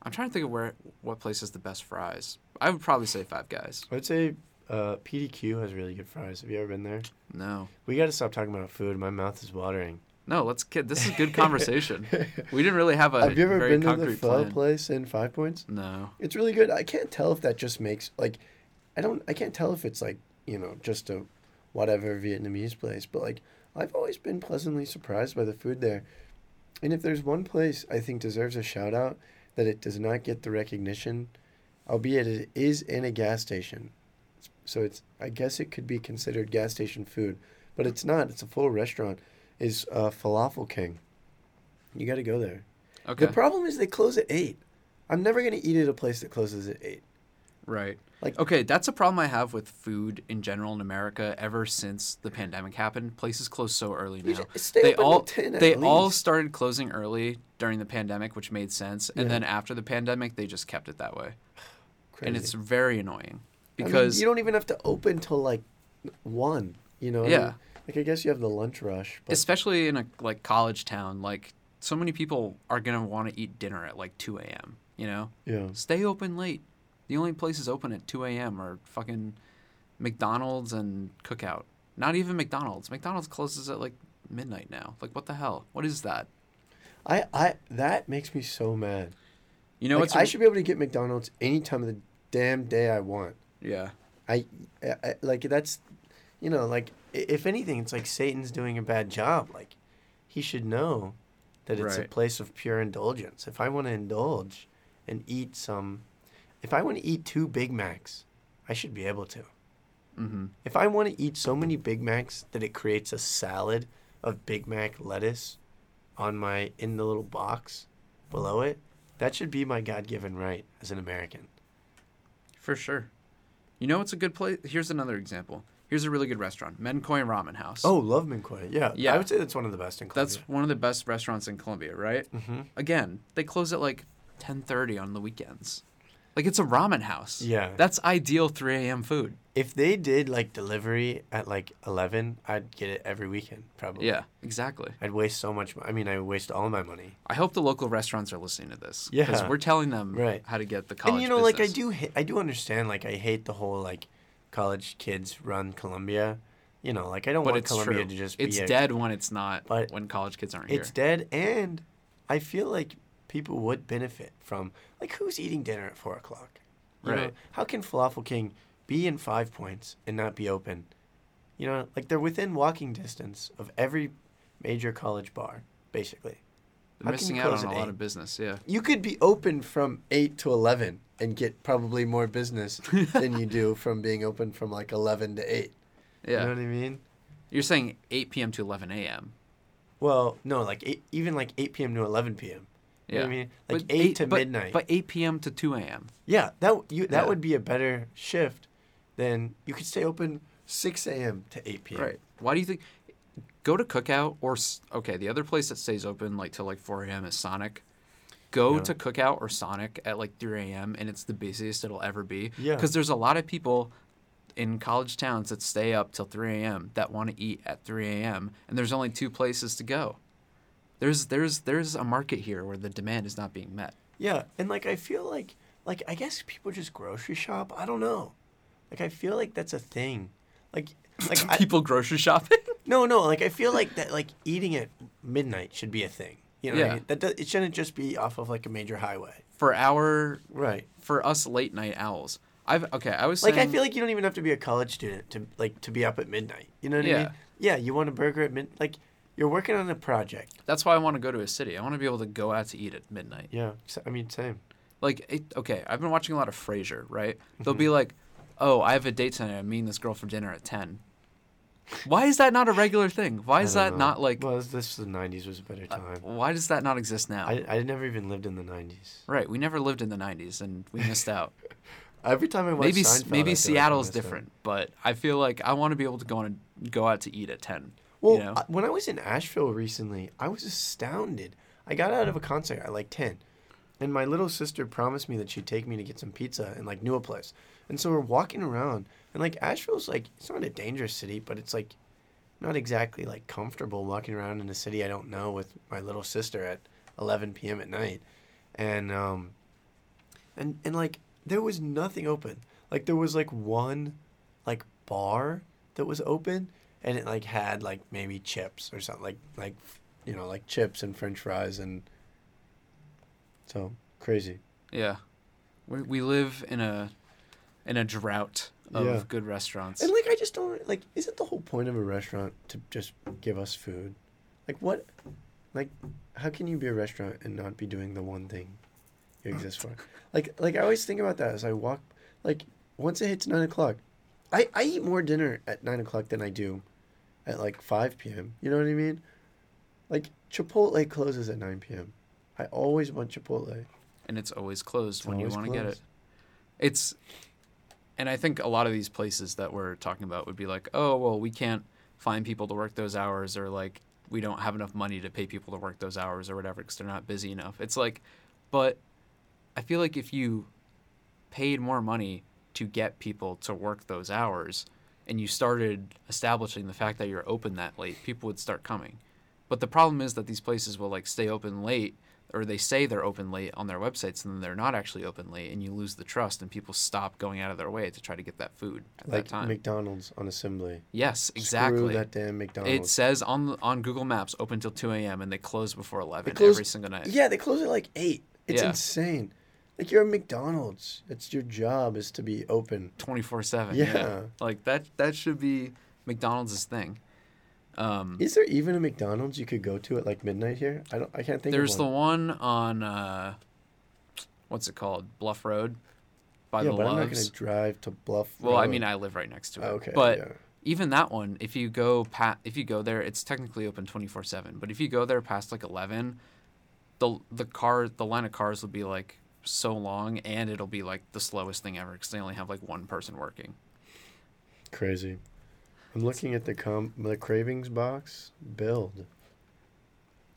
I'm trying to think of where what place has the best fries. I would probably say Five Guys. I would say uh, PDQ has really good fries. Have you ever been there? No. We got to stop talking about food. My mouth is watering. No, let's get this is a good conversation. we didn't really have a Have you ever very been to the concrete pho place in Five Points? No. It's really good. I can't tell if that just makes like, I don't. I can't tell if it's like you know just a whatever Vietnamese place, but like I've always been pleasantly surprised by the food there. And if there's one place I think deserves a shout out that it does not get the recognition, albeit it is in a gas station, so it's I guess it could be considered gas station food, but it's not. It's a full restaurant. Is uh, Falafel King. You got to go there. Okay. The problem is they close at eight. I'm never gonna eat at a place that closes at eight. Right. Like- okay, that's a problem I have with food in general in America ever since the pandemic happened. Places close so early now. stay They all 10 at they all started closing early during the pandemic, which made sense. And Yeah. then after the pandemic, they just kept it that way. Crazy. And it's very annoying I mean, because you don't even have to open till like one. You know. what I Yeah. mean? Like I guess you have the lunch rush, but especially in a like college town, like so many people are gonna want to eat dinner at like 2 a.m. You know, yeah. stay open late. The only places open at 2 a.m. are fucking McDonald's and Cookout. Not even McDonald's. McDonald's closes at like midnight now. Like what the hell? What is that? I I that makes me so mad. You know like, what's I should be able to get McDonald's any time of the damn day I want. yeah. I, I, I like that's, you know, like if anything, it's like Satan's doing a bad job. Like, he should know that it's a place of pure indulgence. If I want to indulge and eat some, if I want to eat two Big Macs, I should be able to. Mm-hmm. If I want to eat so many Big Macs that it creates a salad of Big Mac lettuce on my in the little box below it, that should be my God-given right as an American. For sure. You know what's a good place? Here's another example. Here's a really good restaurant, Menkoi Ramen House. Oh, love Menkoi. Yeah, Yeah. I would say that's one of the best in Columbia. that's one of the best restaurants in Columbia, right? Mm-hmm. Again, they close at like 10:30 on the weekends. Like it's a ramen house. Yeah. That's ideal 3 a.m. food. If they did like delivery at like eleven, I'd get it every weekend probably. Yeah, exactly. I'd waste so much. I mean, I would waste all my money. I hope the local restaurants are listening to this. Yeah. Because we're telling them Right. how to get the college and you know, like I do, ha- I do understand. Like I hate the whole like college kids run Columbia. You know, like I don't But want Columbia true. to just It's a- dead when it's not. But when college kids aren't It's here. It's dead, and I feel like people would benefit from like who's eating dinner at four o'clock. Right. how can Falafel King be in Five Points and not be open? You know, like they're within walking distance of every major college bar, basically. They're missing out on a at lot eight? of business. Yeah. You could be open from eight to eleven and get probably more business than you do from being open from like eleven to eight. Yeah. You know what I mean? You're saying 8 p.m. to 11 a.m. Well, no, like eight, even like eight p.m. to eleven p.m. You Yeah. I mean? Like But eight, to but- midnight. But 8 p.m. to 2 a.m. Yeah, that you that Yeah. would be a better shift than you could stay open six a.m. to eight p.m. Right. Why do you think? Go to Cookout or okay, the other place that stays open like till like 4 a.m. is Sonic. Go Yeah. to Cookout or Sonic at like 3 a.m. and it's the busiest it'll ever be. Yeah. Because there's a lot of people in college towns that stay up till 3 a.m. that want to eat at 3 a.m. and there's only two places to go. There's there's there's a market here where the demand is not being met. Yeah, and like I feel like like I guess people just grocery shop. I don't know. Like I feel like that's a thing. Like like I, People grocery shopping. no no like I feel like that like eating at midnight should be a thing. You know what Yeah. I mean? That does, it shouldn't just be off of like a major highway. for our Right. for us late night owls. I've okay. I was Like saying, I feel like you don't even have to be a college student to like to be up at midnight. You know what I mean? Yeah, you want a burger at mid like you're working on a project. That's why I want to go to a city. I want to be able to go out to eat at midnight. Yeah, I mean same. Like, it, okay, I've been watching a lot of Frasier, right? They'll Mm-hmm. be like, "Oh, I have a date tonight. I'm meeting this girl for dinner at 10. Why is that not a regular thing? Why is I that know. not like? Well, this the '90s was a better uh, time. why does that not exist now? I I never even lived in the '90s. right, we never lived in the '90s and we missed out. Every time I watch maybe Seinfeld, I maybe feel like I Seattle's missed out. different, but I feel like I want to be able to go on and go out to eat at ten. Well, you know? I- when I was in Asheville recently, I was astounded. I got out of a concert at like 10, and my little sister promised me that she'd take me to get some pizza and like knew a place. And so we're walking around, and like Asheville's like it's not a dangerous city, but it's like not exactly like comfortable walking around in a city I don't know with my little sister at 11 p.m. at night, and um, and and like there was nothing open. Like there was like one, like bar that was open, and it like had like maybe chips or something like like you know like chips and French fries and so crazy. Yeah, we we live in a in a drought of Yeah. good restaurants. And like I just don't like. Isn't the whole point of a restaurant to just give us food? Like what? Like how can you be a restaurant and not be doing the one thing you exist for? Like like I always think about that as I walk. Like once it hits nine o'clock, I I eat more dinner at nine o'clock than I do at like five p.m. You know what I mean? Like Chipotle closes at nine p.m. I always want Chipotle. and it's always closed It's when you want to get it. It's, and I think a lot of these places that we're talking about would be like, oh well, we can't find people to work those hours, or like we don't have enough money to pay people to work those hours, or whatever, because they're not busy enough. It's like, but I feel like if you paid more money to get people to work those hours, and you started establishing the fact that you're open that late, people would start coming. But the problem is that these places will like stay open late or they say they're open late on their websites and then they're not actually open late and you lose the trust and people stop going out of their way to try to get that food at Like that time. McDonald's on Assembly. yes, exactly. Screw that damn McDonald's. It says on on Google Maps open till 2 a.m. and they close before 11 close- every single night. Yeah, they close at like eight. It's Yeah. insane. Like you're a McDonald's. It's your job is to be open. 24/7. Yeah. Like that that should be McDonald's thing. Um Is there even a McDonald's you could go to at like midnight here? I don't. I can't think. there's of the one. one on uh what's it called? Bluff Road by yeah, the but I'm not gonna drive to Bluff. Road. Well, I mean, I live right next to it. okay, But yeah. even that one, if you go pat, if you go there, it's technically open twenty four seven. But if you go there past like eleven, the the car, the line of cars would be like so long, and it'll be like the slowest thing ever because they only have like one person working. crazy. I'm looking at the com the cravings box build.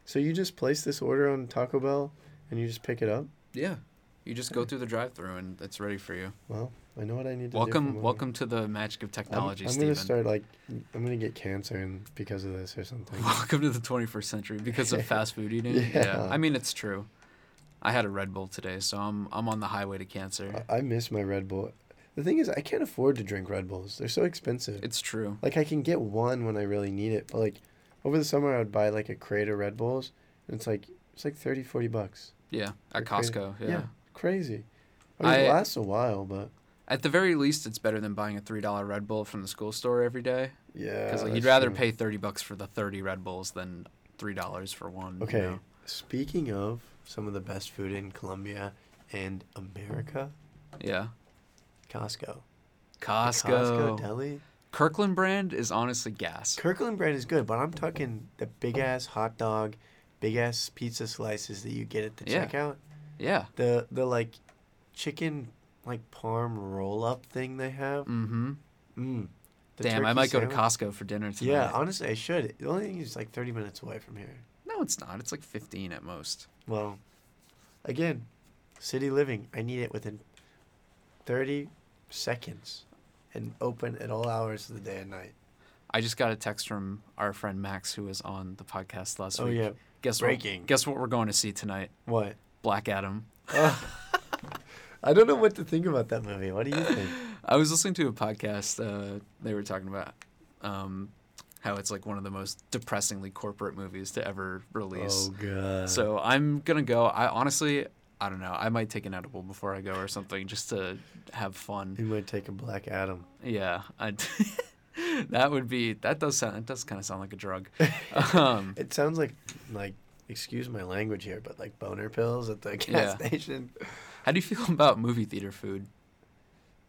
So you just place this order on Taco Bell and you just pick it up. Yeah, you just go through the drive through and it's ready for you. Well, I know what I need to do. Welcome, welcome to the magic of I'm, technology, I'm gonna start like I'm gonna get cancer and because of this or something. Welcome to the 21st century because of fast food eating. Yeah. I mean it's true. I had a Red Bull today, so I'm I'm on the highway to cancer. I miss my Red Bull. The thing is, I can't afford to drink Red Bulls. They're so expensive. It's true. Like I can get one when I really need it, but like over the summer I would buy like a crate of Red Bulls, and it's like it's like 30, 40 bucks. Yeah, at Costco. Yeah. Yeah. Crazy. I mean, I- it lasts a while, but At the very least, it's better than buying a three dollar Red Bull from the school store every day. yeah. Because like, you'd rather true. pay thirty bucks for the thirty Red Bulls than three dollars for one. you Okay. know? Speaking of some of the best food in Columbia and America, Yeah. Costco. The Costco. Costco deli. Kirkland brand is honestly gas. Kirkland brand is good, but I'm talking the big ass hot dog, big ass pizza slices that you get at the Yeah. checkout. Yeah. The the like chicken like parm roll up thing they have. Mm-hmm. Mm. The Damn, I might go to. Costco for dinner tonight. Yeah, honestly, I should. The only thing is like 30 minutes away from here. No, it's not. It's like fifteen at most. Well, again, city living. I need it within 30 seconds and open at all hours of the day and night. I just got a text from our friend Max who was on the podcast last Oh, week. yeah. Guess Breaking. what? Guess what we're going to see tonight? What? Black Adam. I don't know what to think about that movie. What do you think? I was listening to a podcast. Uh, they were talking about um, how it's like one of the most depressingly corporate movies to ever release. Oh, God. So I'm gonna go. I honestly, I don't know. I might take an edible before I go or something just to have fun. You might take a Black Adam. Yeah, I. that would be. That does sound. It does kind of sound like a drug. Um, It sounds like, like, excuse my language here, but like boner pills at the gas Yeah. station. how do you feel about movie theater food?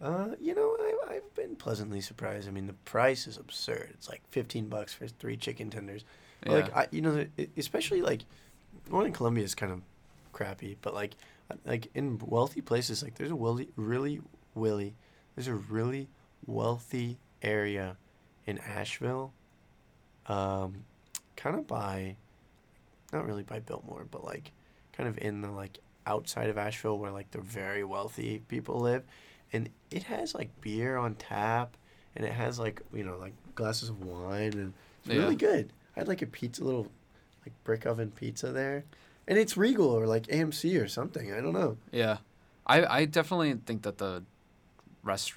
Uh, you know, I, I've been pleasantly surprised. I mean, the price is absurd. It's like fifteen bucks for three chicken tenders. But, Yeah. Like I, you know, especially like one in Columbia is kind of crappy, but like uh, like in wealthy places, like there's a really really willy, there's a really wealthy area in Asheville, um, kind of by, not really by Biltmore, but like kind of in the like outside of Asheville where like the very wealthy people live, and it has like beer on tap, and it has like you know like glasses of wine, and it's Yeah. really good. I had like a pizza, little like brick oven pizza there, and it's Regal or like AMC or something. I don't know. Yeah, I I definitely think that the rest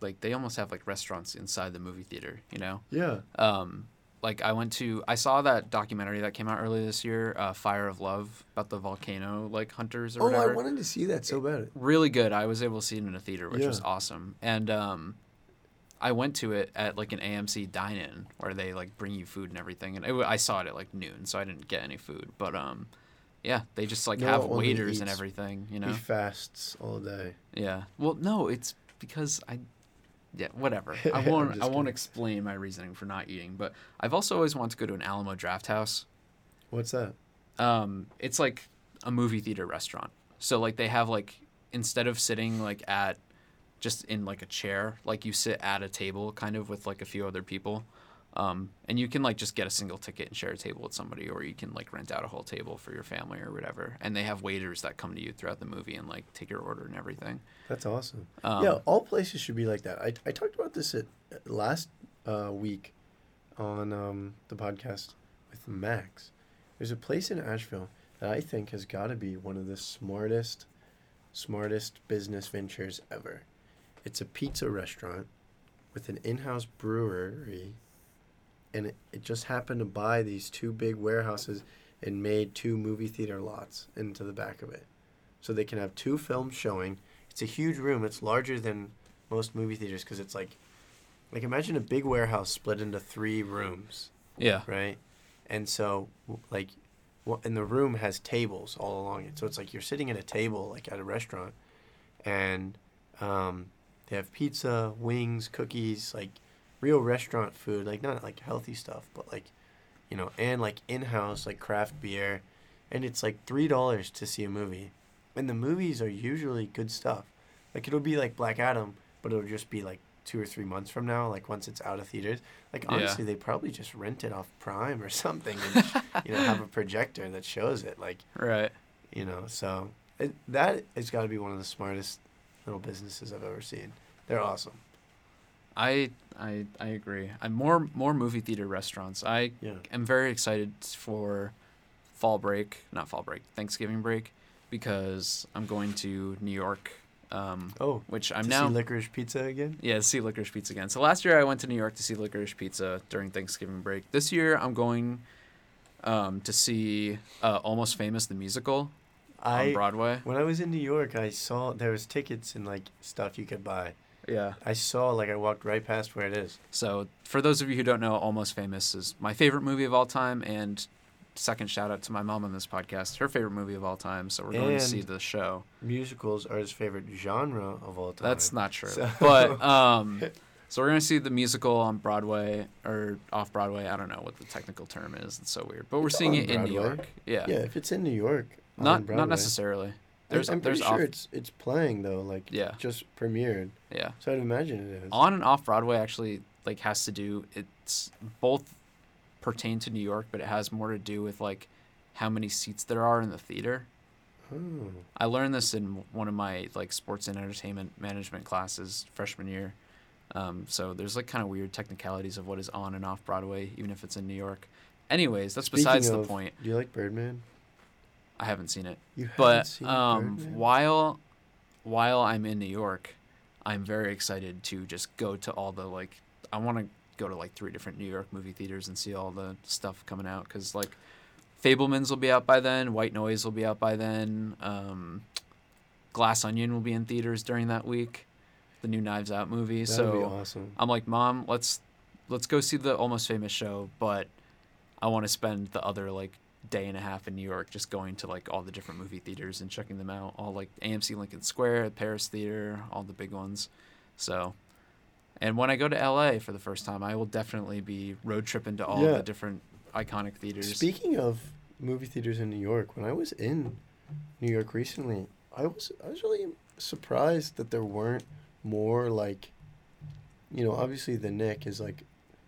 like they almost have like restaurants inside the movie theater. You know, Yeah. um, like I went to I saw that documentary that came out earlier this year, uh, Fire of Love, about the volcano like hunters or Oh, whatever. I wanted to see that so bad. really good. I was able to see it in a theater, which was awesome. And um, I went to it at like an AMC dine-in where they like bring you food and everything. And it, I saw it at like noon, so I didn't get any food. But um, yeah, they just like Noah have waiters and everything. You know? He fasts all day. Yeah. Well, no, it's because I. Yeah, whatever. I won't. I won't explain my reasoning for not eating, but I've also always wanted to go to an Alamo Draft House. What's that? Um, it's like a movie theater restaurant. So like they have like instead of sitting like at just in like a chair, like you sit at a table kind of with like a few other people. Um, and you can like just get a single ticket and share a table with somebody, or you can like rent out a whole table for your family or whatever. And they have waiters that come to you throughout the movie and like take your order and everything. That's awesome. Um, yeah, all places should be like that. I, I talked about this at last uh, week on um, the podcast with Max. There's a place in Asheville that I think has got to be one of the smartest, smartest business ventures ever. It's a pizza restaurant with an in-house brewery, and it, it just happened to buy these two big warehouses and made two movie theater lots into the back of it, so they can have two films showing. It's a huge room. It's larger than most movie theaters because it's like, like imagine a big warehouse split into three rooms, Yeah. right? And so, like, and the room has tables all along it. So it's like you're sitting at a table, like at a restaurant, and um, they have pizza, wings, cookies, like real restaurant food, like not like healthy stuff, but like, you know, and like in house, like craft beer. And it's like $3 to see a movie. And the movies are usually good stuff. Like it'll be like Black Adam, but it'll just be like two or three months from now, like once it's out of theaters. Like Yeah. honestly, they probably just rent it off Prime or something, and you know have a projector that shows it. Like Right. you know, so it, that has got to be one of the smartest little businesses I've ever seen. They're awesome. I I I agree. I'm more more movie theater restaurants. I Yeah. am very excited for fall break, not fall break, Thanksgiving break, because I'm going to New York, um, Oh, which I'm to now see licorice pizza again. yeah see Licorice Pizza again. So last year I went to New York to see Licorice Pizza during Thanksgiving break. This year I'm going um, to see uh, Almost Famous the musical on Broadway. when I was in New York, I saw there was tickets and like stuff you could buy. Yeah. I saw like I walked right past where it is. So, for those of you who don't know, Almost Famous is my favorite movie of all time, and second shout out to my mom on this podcast, her favorite movie of all time. So we're going to see the show. Musicals are his favorite genre of all time. That's not true, So- but um, so we're going to see the musical on Broadway or off Broadway. I don't know what the technical term is. It's so weird, but we're It's seeing on it in New York. Yeah, yeah. If it's in New York, not not necessarily. There's, There's I'm there's pretty sure off, it's it's playing though. Like Yeah. just premiered. yeah. So I'd imagine it is. on and off Broadway actually like has to do it's both pertain to New York, but it has more to do with like how many seats there are in the theater. Oh. I learned this in one of my like sports and entertainment management classes freshman year. Um, so there's like kind of weird technicalities of what is on and off Broadway, even if it's in New York. Anyways, that's Speaking besides the of- point. Do you like Birdman? I haven't seen it, You haven't but seen um, Birdman? while while I'm in New York, I'm very excited to just go to all the like. I want to go to like three different New York movie theaters and see all the stuff coming out because like Fabelmans will be out by then, White Noise will be out by then, um, Glass Onion will be in theaters during that week, the new Knives Out movie. That'd so awesome. I'm like, Mom, let's let's go see the Almost Famous show, but I want to spend the other like day and a half in New York just going to like all the different movie theaters and checking them out. All like AMC Lincoln Square, Paris Theater, all the big ones. So, and when I go to LA for the first time, I will definitely be road tripping to all Yeah. the different iconic theaters. Speaking of movie theaters in New York, when I was in New York recently, I was I was really surprised that there weren't more like, you know, obviously the Nick is like,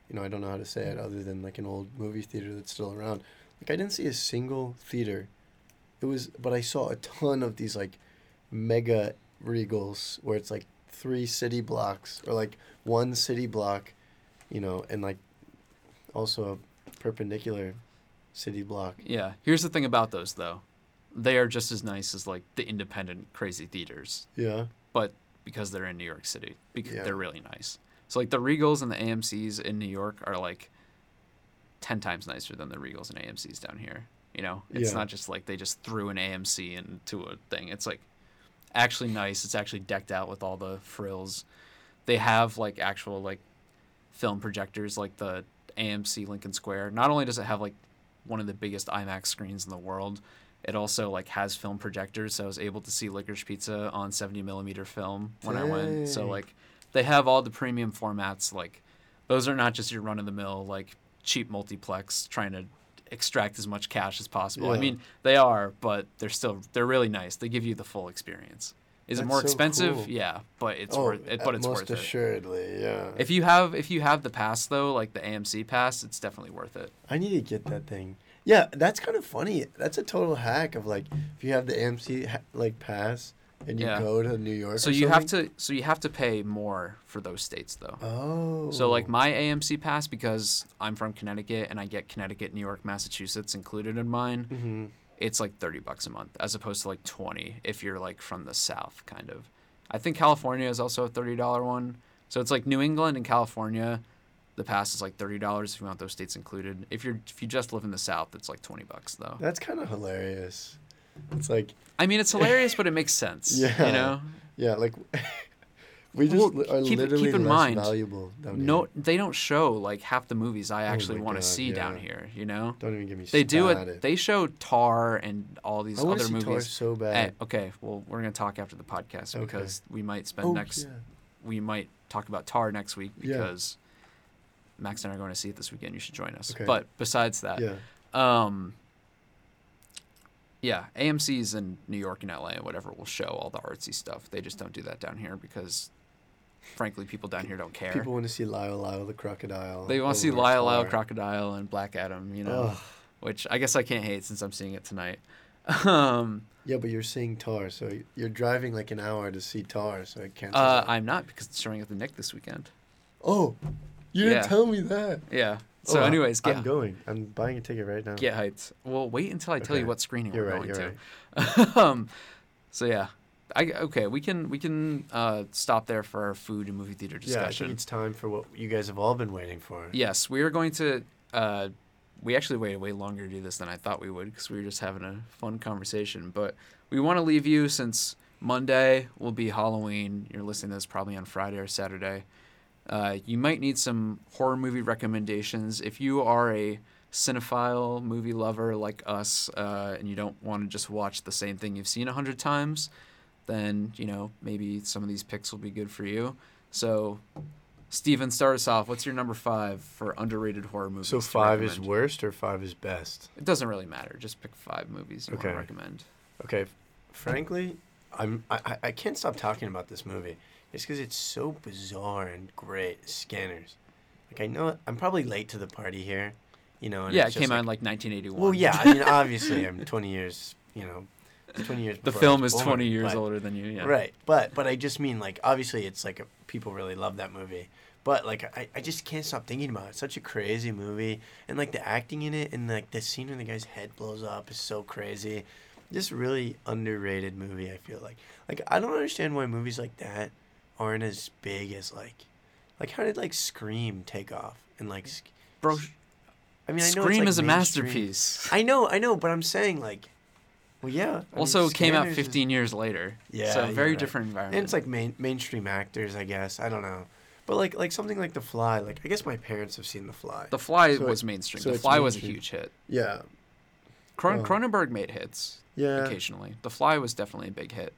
you know, I don't know how to say it other than like an old movie theater that's still around. Like I didn't see a single theater. It was, but I saw a ton of these like mega regals where it's like three city blocks or like one city block, you know, and like also a perpendicular city block. Yeah. Here's the thing about those though, they are just as nice as like the independent crazy theaters, Yeah. but because they're in New York City, because Yeah. they're really nice. So like the Regals and the AMC's in New York are like ten times nicer than the Regals and AMC's down here. You know, it's Yeah. not just like they just threw an AMC into a thing. It's like actually nice. It's actually decked out with all the frills. They have like actual like film projectors like the AMC Lincoln Square. Not only does it have like one of the biggest IMAX screens in the world, it also like has film projectors. So I was able to see Licorice Pizza on 70 millimeter film when I went. So like they have all the premium formats. Like those are not just your run of the mill like cheap multiplex trying to extract as much cash as possible. I mean they are, but they're still they're really nice. They give you the full experience. Is it more so expensive? cool. Yeah, but it's oh, worth it. But it's most worth it. assuredly, yeah. If you have if you have the pass though, like the AMC pass, it's definitely worth it. I need to get that thing. Yeah, that's kind of funny. That's a total hack of like if you have the AMC ha- like pass and you Yeah. go to New York. So you have to so you have to pay more for those states though. Oh. So like my AMC pass because I'm from Connecticut and I get Connecticut, New York, Massachusetts included in mine, hmm it's like 30 bucks a month as opposed to like 20 if you're like from the south kind of. I think California is also a $30 one. So it's like New England and California the pass is like $30 if you want those states included. If you're if you just live in the south it's like 20 bucks though. That's kind of hilarious. It's like I mean it's hilarious but it makes sense, Yeah. you know? yeah, like we just Well, are keep- literally keep in less mind, valuable No, here. they don't show like half the movies I Oh actually my want to see down here. You know, Don't even give me they do it. They show Tar and all these I other see Tar so bad. okay, well, we're gonna talk after the podcast Okay. because we might spend oh, next. yeah. We might talk about Tar next week Yeah. because Max and I are going to see it this weekend. You should join us. Okay. But besides that, Yeah. um, yeah, AMC's in New York and LA and whatever will show all the artsy stuff. They just don't do that down here because, frankly, people down here don't care. People want to see Lyle Lyle the crocodile. They want to see Lyle Lyle Crocodile and Black Adam, you know, Ugh. which I guess I can't hate since I'm seeing it tonight. um, Yeah, but you're seeing Tar, so you're driving like an hour to see Tar, so I can't. uh, I'm not because it's showing at the Nick this weekend. Oh, you didn't Yeah. tell me that. Yeah. So, Oh, anyways, I'm get going. I'm buying a ticket right now. get hyped. Well, wait until I tell you what screening You're we're right. going You're to. right. um, so yeah, I okay. We can we can uh, stop there for our food and movie theater discussion. Yeah, I think discussion. it's time for what you guys have all been waiting for. yes, we are going to. Uh, we actually waited way longer to do this than I thought we would because we were just having a fun conversation. But we want to leave you since Monday will be Halloween. You're listening to this probably on Friday or Saturday. Uh, you might need some horror movie recommendations if you are a cinephile movie lover like us, uh, and you don't want to just watch the same thing you've seen a hundred times. Then you know maybe some of these picks will be good for you. So, Stephen, start us off. What's your number five for underrated horror movies? So five is worst or five is best? It doesn't really matter. Just pick five movies you Okay. want to recommend. Okay, frankly, I'm I- I can't stop talking about this movie. It's because it's so bizarre and great. Scanners, like I know I'm probably late to the party here, you know. Yeah, it came out in like, like 1981. well, yeah. I mean, obviously, I'm 20 years, you know, 20 years. the film is born, 20 years but- older than you. Yeah. Right, but but I just mean like obviously it's like a, people really love that movie, but like I, I just can't stop thinking about it. It's such a crazy movie, and like the acting in it, and like the scene when the guy's head blows up is so crazy. Just really underrated movie. I feel like like I don't understand why movies like that aren't as big as like like how did like Scream take off and like sk- Bro, I mean I know Scream it's, like, is a mainstream. masterpiece. I know I know, but I'm saying like. Well, yeah. I mean, also it came out Scanners is- 15 years later. Yeah, So you're very right. different environment. And it's like main mainstream actors, I guess. I don't know, but like like something like The Fly. Like I guess my parents have seen The Fly. The Fly So was it- mainstream. so the it's Fly was a huge hit. yeah, Cron- Oh. Cronenberg made hits yeah, occasionally. The Fly was definitely a big hit.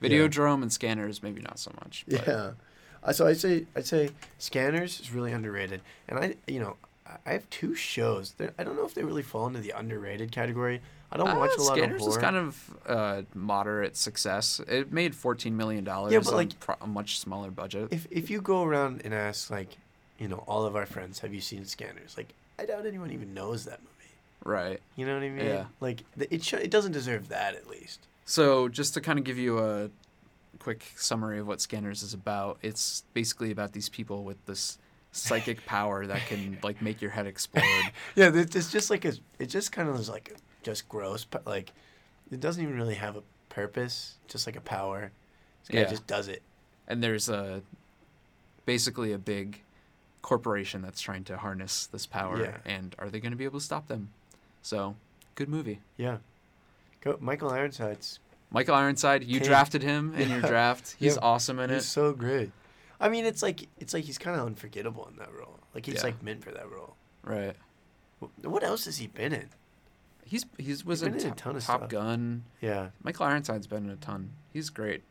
Yeah. Videodrome and Scanners maybe not so much. But yeah. Uh, so I'd say I'd say Scanners is really underrated, and I you know I- I have two shows. They're, I don't know if they really fall into the underrated category. I don't watch a lot Uh, Scanners of horror. is kind of uh, moderate success. It made fourteen million dollars Yeah, but, like- pro- a much smaller budget. if if you go around and ask like, you know, all of our friends, have you seen Scanners? Like, I doubt anyone even knows that movie. right. You know what I mean? Yeah. Like, the, it sh- it doesn't deserve that at least. So just to kind of give you a quick summary of what Scanners is about, it's basically about these people with this psychic power that can like make your head explode. Yeah, it's it's just like a. It just kind of is like just gross, but like, it doesn't even really have a purpose. Just like a power. This guy Yeah. just does it. and there's a basically a big corporation that's trying to harness this power Yeah. and are they going to be able to stop them so good movie Yeah. Go Michael Ironside's. michael ironside you King. drafted him in your draft he's Yeah. awesome in He's it so great. I mean, it's like it's like he's kind of unforgettable in that role. Like he's Yeah. like meant for that role. right What else has he been in? he's he's was He's in been in a top, ton of top stuff. gun Yeah. michael ironside's been in a ton he's great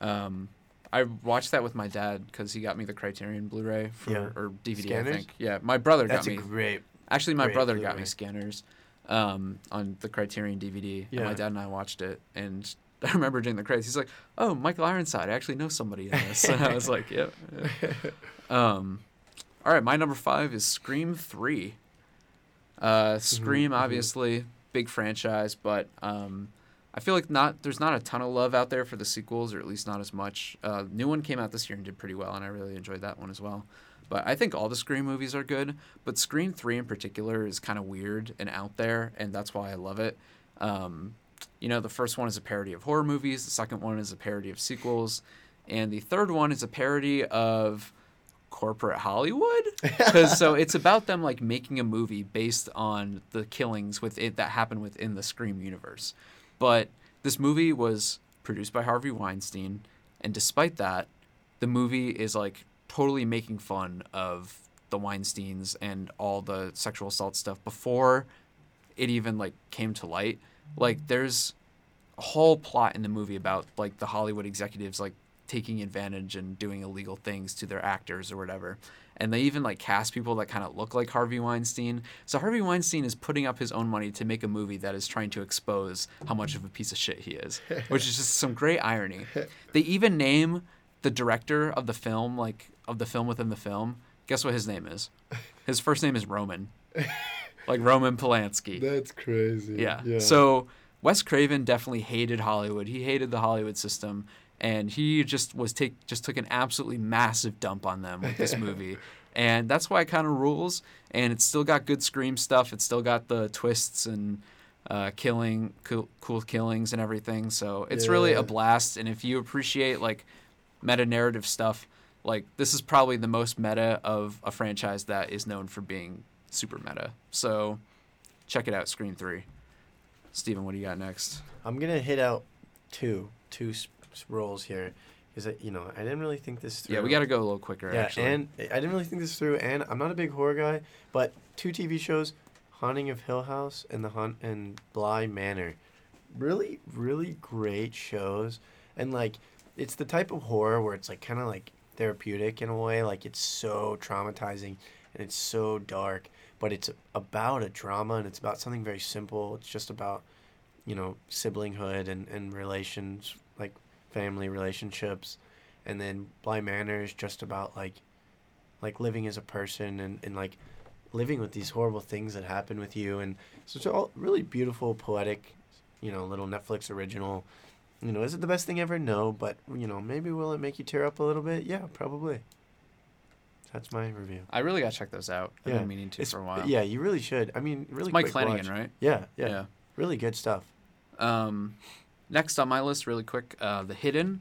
um I watched that with my dad because he got me the Criterion Blu-ray for Yeah. or DVD. Scanners? I think. Yeah, my brother That's got a me. great. Actually, my Great brother got me scanners um, on the Criterion DVD, and my dad and I watched it. And I remember during the credits, he's like, "Oh, Michael Ironside. I actually know somebody in this." and I was like, "Yep." Yeah. Um, all right, my number five is Scream Three. Uh, Scream, mhm. obviously, big franchise, but um, I feel like not there's not a ton of love out there for the sequels, or at least not as much. Uh, new one came out this year and did pretty well, and I really enjoyed that one as well. But I think all the Scream movies are good, but Scream 3 in particular is kind of weird and out there, and that's why I love it. Um, you know, the first one is a parody of horror movies, the second one is a parody of sequels, and the third one is a parody of corporate Hollywood. 'Cause- so it's about them like making a movie based on the killings with it that happened within the Scream universe. But this movie was produced by Harvey Weinstein, and despite that, the movie is like totally making fun of the Weinsteins and all the sexual assault stuff before it even like came to light. Like there's a whole plot in the movie about like the Hollywood executives like taking advantage and doing illegal things to their actors or whatever. And they even like cast people that kind of look like Harvey Weinstein. So Harvey Weinstein is putting up his own money to make a movie that is trying to expose how much of a piece of shit he is, which is just some great irony. They even name the director of the film like of the film within the film. Guess what his name is? His first name is Roman. like Roman Polanski. That's crazy. Yeah. yeah. So Wes Craven definitely hated Hollywood. He hated the Hollywood system, and he just was take just took an absolutely massive dump on them with this movie. and that's why it kind of rules. And it's still got good scream stuff. It's still got the twists and uh, killing cool, cool killings and everything. So it's really a blast. And if you appreciate like meta narrative stuff, like this is probably the most meta of a franchise that is known for being super meta. So check it out, Scream Three. Stephen, what do you got next? I'm gonna hit out two two roles here, because you know I didn't really think this through. Yeah, we got to go a little quicker. Yeah, actually. and I didn't really think this through, and I'm not a big horror guy, but two TV shows, Haunting of Hill House and the Haunting of Bly Manor, really, really great shows, and like it's the type of horror where it's like kind of like therapeutic in a way, like it's so traumatizing and it's so dark, but it's about a drama and it's about something very simple. It's just about, you know, siblinghood and and relations like family relationships. And then Bly Manor is just about like like living as a person and, and like living with these horrible things that happen with you. And so it's all really beautiful poetic you know little netflix original you know is it the best thing ever no but you know maybe will it make you tear up a little bit yeah probably that's my review I really got to check those out. I've Yeah, been meaning to It's- for a while. yeah you really should i mean really It's Mike Flanagan, watch. right? yeah, yeah really good stuff Um, next on my list, really quick, uh, The Hidden.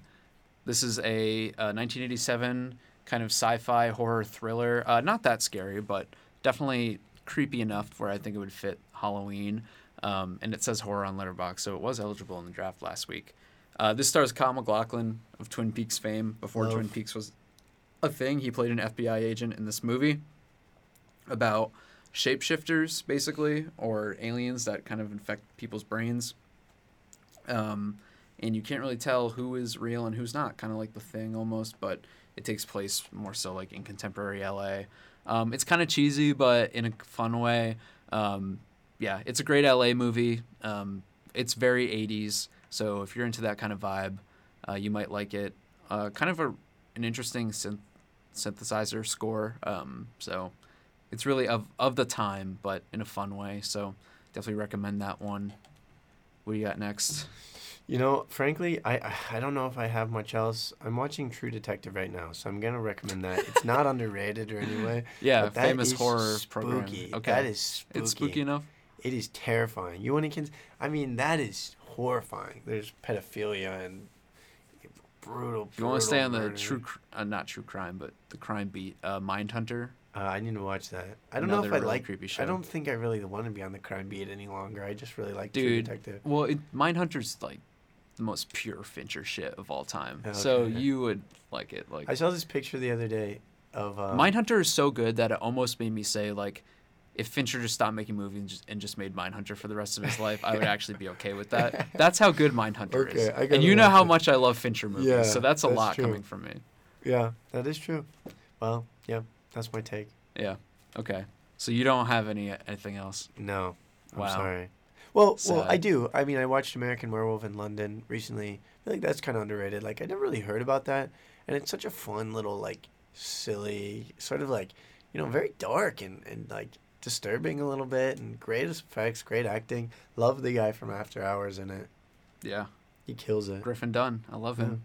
This is a, uh 1987 kind of sci-fi horror thriller. Uh, not that scary, but definitely creepy enough where I think it would fit Halloween. Um, and it says horror on Letterboxd, so it was eligible in the draft last week. Uh, this stars Kyle MacLachlan of Twin Peaks fame. Before Love. Twin Peaks was a thing, he played an FBI agent in this movie about shapeshifters, basically, or aliens that kind of infect people's brains. Um, and you can't really tell who is real and who's not, kind of like the thing almost. But It takes place more so like in contemporary LA. Um, it's kind of cheesy, but in a fun way. Um, yeah, it's a great LA movie. Um, it's very 80s, so if you're into that kind of vibe, uh, you might like it. Uh, kind of a an interesting synth- synthesizer score. Um, so it's really of of the time, but in a fun way. So definitely recommend that one. What do you got next? You know, frankly, I I don't know if I have much else. I'm watching True Detective right now, so I'm gonna recommend that. It's not underrated or anyway. Yeah, famous horror program. spooky. Okay, That is spooky. it's spooky enough. It is terrifying. You want to cons- I mean, that is horrifying. There's pedophilia and brutal. If you want to stay on the brutal true, uh, not true crime, but the crime beat, uh, Mindhunter. Uh, I need to watch that. I don't know if I really like. creepy show. I don't think I really want to be on the crime beat any longer. I just really like True Dude, Detective. Well, it, Mindhunter's like the most pure Fincher shit of all time. So you would like it. Like I saw this picture the other day of. Uh, Mindhunter is so good that it almost made me say like, if Fincher just stopped making movies and just, and just made Mindhunter for the rest of his life, I would actually be okay with that. That's how good Mindhunter is. Okay, I And you know how it. much I love Fincher movies, Yeah, so that's a that's lot true. coming from me. Yeah, that is true. Well, yeah, that's my take. Yeah. Okay. So you don't have any anything else? No, I'm Wow. sorry. Well, well, I do. I mean, I watched American Werewolf in London recently. I feel like that's kind of underrated. Like, I never really heard about that, and it's such a fun little, like, silly, sort of like, you know, very dark and and like disturbing a little bit, and great effects, great acting. Love the guy from After Hours in it. Yeah. He kills it. Griffin Dunne. I love him.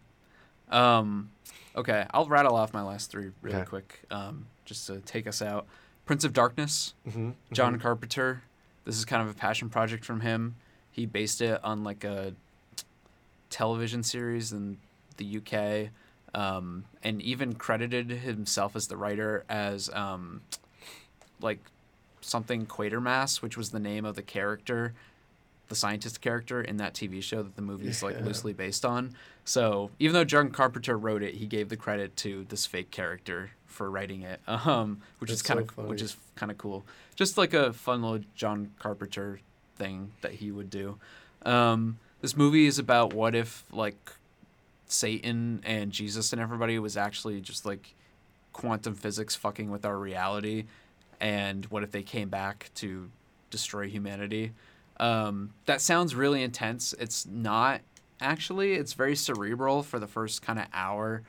Um, okay, I'll rattle off my last three really quick, um, just to take us out. Prince of Darkness, Mm-hmm. John Carpenter. This is kind of a passion project from him. He based it on like a television series in the UK, um, and even credited himself as the writer as um, like something Quatermass, which was the name of the character, the scientist character in that TV show that the movie is like Yeah. loosely based on. So even though John Carpenter wrote it, he gave the credit to this fake character for writing it, um, which is That's kind so of which is kind of cool. Just like a fun little John Carpenter thing that he would do. Um, this movie is about what if like Satan and Jesus and everybody was actually just like quantum physics fucking with our reality, and what if they came back to destroy humanity? Um, that sounds really intense. It's not actually. It's very cerebral for the first kind of hour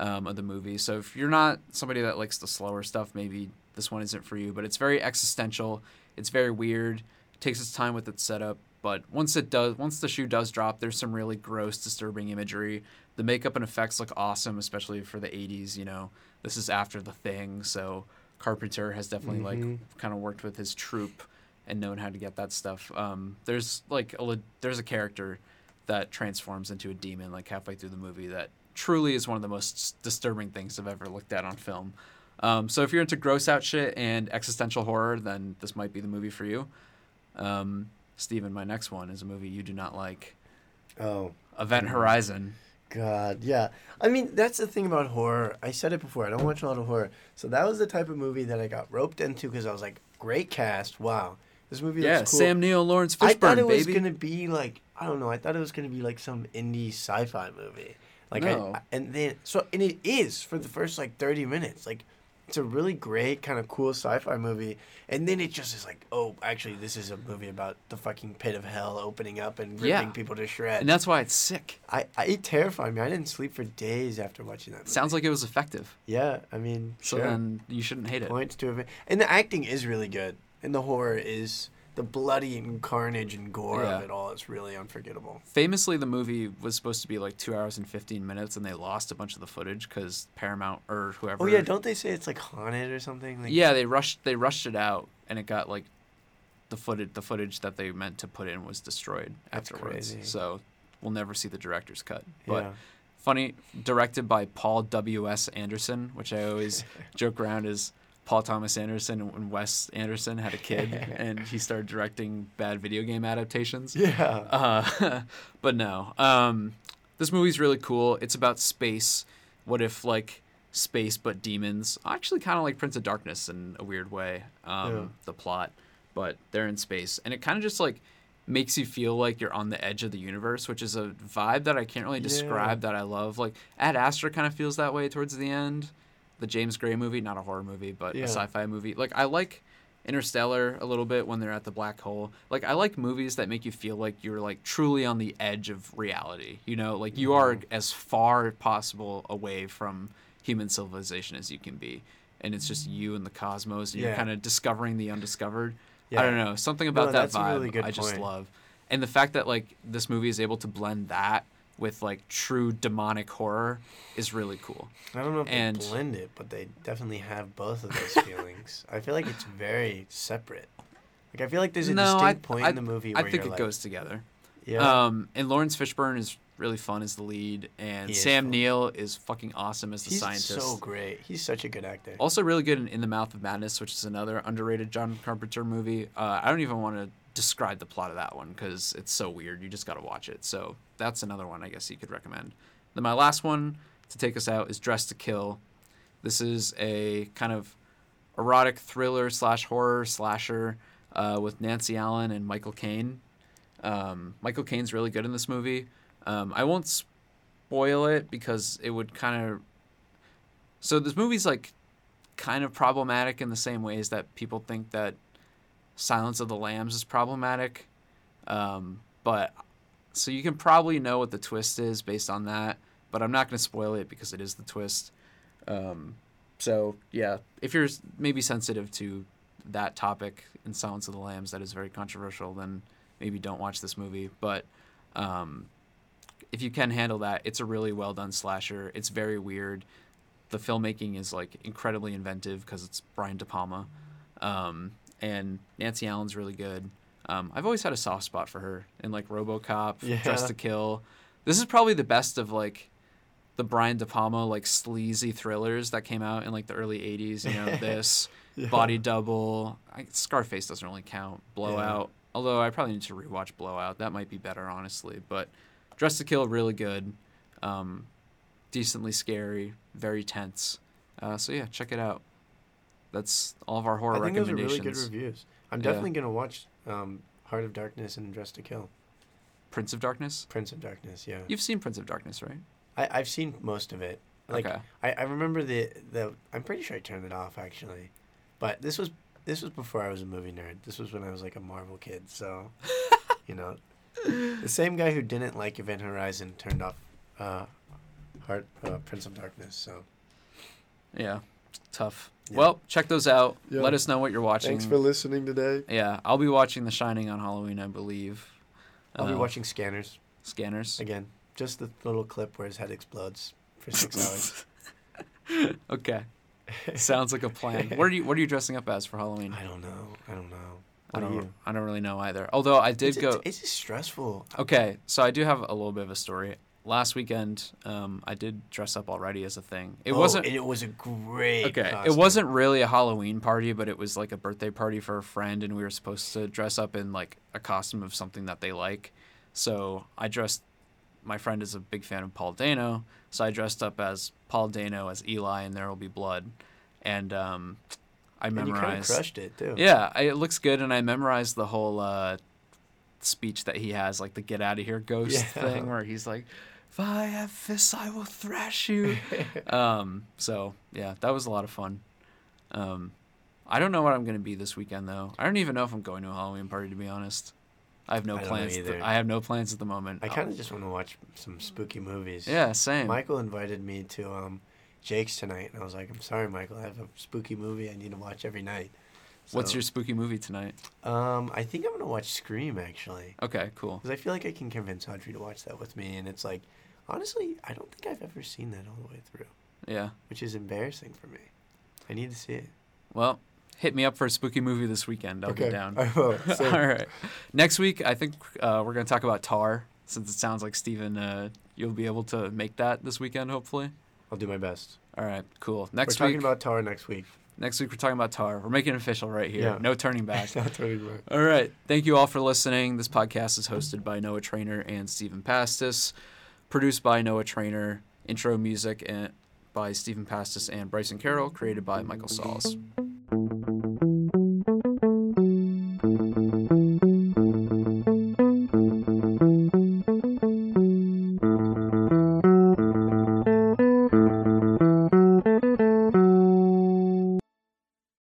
um, of the movie. So if you're not somebody that likes the slower stuff, maybe this one isn't for you. But it's very existential. It's very weird. takes its time with its setup. But once it does, once the shoe does drop, there's some really gross, disturbing imagery. The makeup and effects look awesome, especially for the 80s. You know, this is after the thing, so Carpenter has definitely Mhm. like kind of worked with his troupe and known how to get that stuff. Um, there's like a, there's a character that transforms into a demon like halfway through the movie that truly is one of the most disturbing things I've ever looked at on film. Um, so if you're into gross out shit and existential horror, then this might be the movie for you. Um, Stephen, my next one is a movie you do not like. Oh, Event. Horizon. God, yeah. I mean, that's the thing about horror. I said it before. I don't watch a lot of horror. So that was the type of movie that I got roped into because I was like, great cast. Wow. This movie Yeah, looks cool. Sam Neill, Laurence Fishburne, I thought it was baby. to be like, I don't know. I thought it was going to be like some indie sci fi movie. Like, No. I, and then, so, and it is for the first like 30 minutes. Like, it's a really great, kind of cool sci fi movie. And then it just is like, oh, actually, this is a movie about the fucking pit of hell opening up and ripping Yeah. people to shreds. and that's why it's sick. I, I, it terrified me. I didn't sleep for days after watching that. Movie. Sounds like it was effective. Yeah, I mean, So sure. then you shouldn't hate it. points to it, and the acting is really good, and the horror is the bloody and carnage and gore Yeah. of it all is really unforgettable. Famously, the movie was supposed to be like two hours and 15 minutes, and they lost a bunch of the footage because Paramount or whoever. Oh yeah, don't they say it's like haunted or something? Like, yeah, they rushed they rushed it out, and it got like the footage the footage that they meant to put in was destroyed That's afterwards. crazy. So we'll never see the director's cut. But yeah. funny, directed by Paul W S Anderson, which I always joke around is Paul Thomas Anderson and Wes Anderson had a kid, and he started directing bad video game adaptations. Yeah. Uh, but no. Um, this movie's really cool. It's about space. What if like space but demons? Actually, kind of like Prince of Darkness in a weird way. Um, Yeah. The plot, but they're in space, and it kind of just like makes you feel like you're on the edge of the universe, which is a vibe that I can't really Yeah. describe that I love. Like Ad Astra kind of feels that way towards the end. The James Gray movie, not a horror movie, but Yeah. a sci-fi movie. Like I like Interstellar a little bit when they're at the black hole. Like I like movies that make you feel like you're like truly on the edge of reality. You know, like you are Mhm. as far as possible away from human civilization as you can be. And it's just you and the cosmos and you're kind of discovering the undiscovered. Yeah. I don't know. Something about No, that vibe really I just point. love. And the fact that like this movie is able to blend that with like true demonic horror is really cool. I don't know if And- they blend it, but they definitely have both of those feelings. I feel like it's very separate. Like I feel like there's a No, I- distinct point I- in the movie I where think you're it like, goes together. yeah, Um, and Laurence Fishburne is really fun as the lead, and Sam fun. Neill is fucking awesome as the he's scientist. so great. He's such a good actor. Also, really good in In the Mouth of Madness, which is another underrated John Carpenter movie. Uh, I don't even want to describe the plot of that one because it's so weird. You just got to watch it. So that's another one I guess you could recommend. Then my last one to take us out is Dressed to Kill. This is a kind of erotic thriller slash horror slasher uh, with Nancy Allen and Michael Caine. Um, Michael Caine's really good in this movie. Um, I won't spoil it because it would kind of. So this movie's like kind of problematic in the same ways that people think that Silence of the Lambs is problematic. Um, but so you can probably know what the twist is based on that, but I'm not going to spoil it because it is the twist. Um, so yeah, if you're maybe sensitive to that topic in Silence of the Lambs, that is very controversial, then maybe don't watch this movie. But um, if you can handle that, it's a really well done slasher. It's very weird. The filmmaking is like incredibly inventive because it's Brian De Palma, um, and Nancy Allen's really good. Um, I've always had a soft spot for her in like RoboCop, Yeah. Dressed to Kill. This is probably the best of like the Brian De Palma like sleazy thrillers that came out in like the early '80s. You know, this Yeah. Body Double. I, Scarface doesn't really count. Blowout. Although I probably need to rewatch Blowout. That might be better, honestly. But Dressed to Kill, really good. Um, decently scary. Very tense. Uh, so yeah, check it out. That's all of our horror I think those are really good reviews. I'm Yeah. definitely gonna watch um, Heart of Darkness and Dressed to Kill. Prince of Darkness. Prince of Darkness, yeah. You've seen Prince of Darkness, right? I, I've seen most of it. Like okay. I, I remember the the I'm pretty sure I turned it off actually. But this was this was before I was a movie nerd. This was when I was like a Marvel kid, so you know. The same guy who didn't like Event Horizon turned off uh Heart uh, Prince of Darkness, so Yeah. Tough. Yeah. Well, check those out. Yeah. Let us know what you're watching. Thanks for listening today. Yeah, I'll be watching The Shining on Halloween, I believe. I'll be Uh, watching Scanners Scanners. again. Just the little clip where his head explodes for six hours. Okay. Sounds like a plan. What are you What are you dressing up as for Halloween? I don't know. I don't know. I What are don't. you? I don't really know either. Although I did It's, go. it's just stressful. Okay, so I do have a little bit of a story. Last weekend, um, I did dress up already as a thing. It Oh, wasn't. It was a great. Okay, it wasn't really a Halloween party, but it was like a birthday party for a friend, and we were supposed to dress up in like a costume of something that they like. So I dressed. My friend is a big fan of Paul Dano, so I dressed up as Paul Dano as Eli, and There Will Be Blood, and um, I And you kind of crushed it too. Yeah, I, it looks good, and I memorized the whole uh, speech that he has, like the "Get out of here, ghost" Yeah. thing, where he's like, "If I have fists, I will thrash you." um, so yeah, that was a lot of fun. Um, I don't know what I'm gonna be this weekend though. I don't even know if I'm going to a Halloween party to be honest. I have no I plans. the- I have no plans at the moment. I kind of just want to watch some spooky movies. yeah, same. Michael invited me to um, Jake's tonight, and I was like, "I'm sorry, Michael. I have a spooky movie I need to watch every night." What's your spooky movie tonight? Um, I think I'm gonna watch Scream actually, Okay, cool. because I feel like I can convince Audrey to watch that with me, and it's like, honestly, I don't think I've ever seen that all the way through, Yeah. which is embarrassing for me. I need to see it. Well, hit me up for a spooky movie this weekend. I'll be down. will. All right. Next week, I think uh, we're going to talk about Tar, since it sounds like Stephen, uh, you'll be able to make that this weekend, hopefully. I'll do my best. All right, cool. Next week We're week, talking about Tar next week. next week we're talking about Tar. We're making it official right here. Yeah. No turning back. Not turning back. all right. Thank you all for listening. This podcast is hosted by Noah Trainor and Stephen Pastis, produced by Noah Trainor, intro music and by Stephen Pastis and Bryson Carroll, created by Michael Sauls.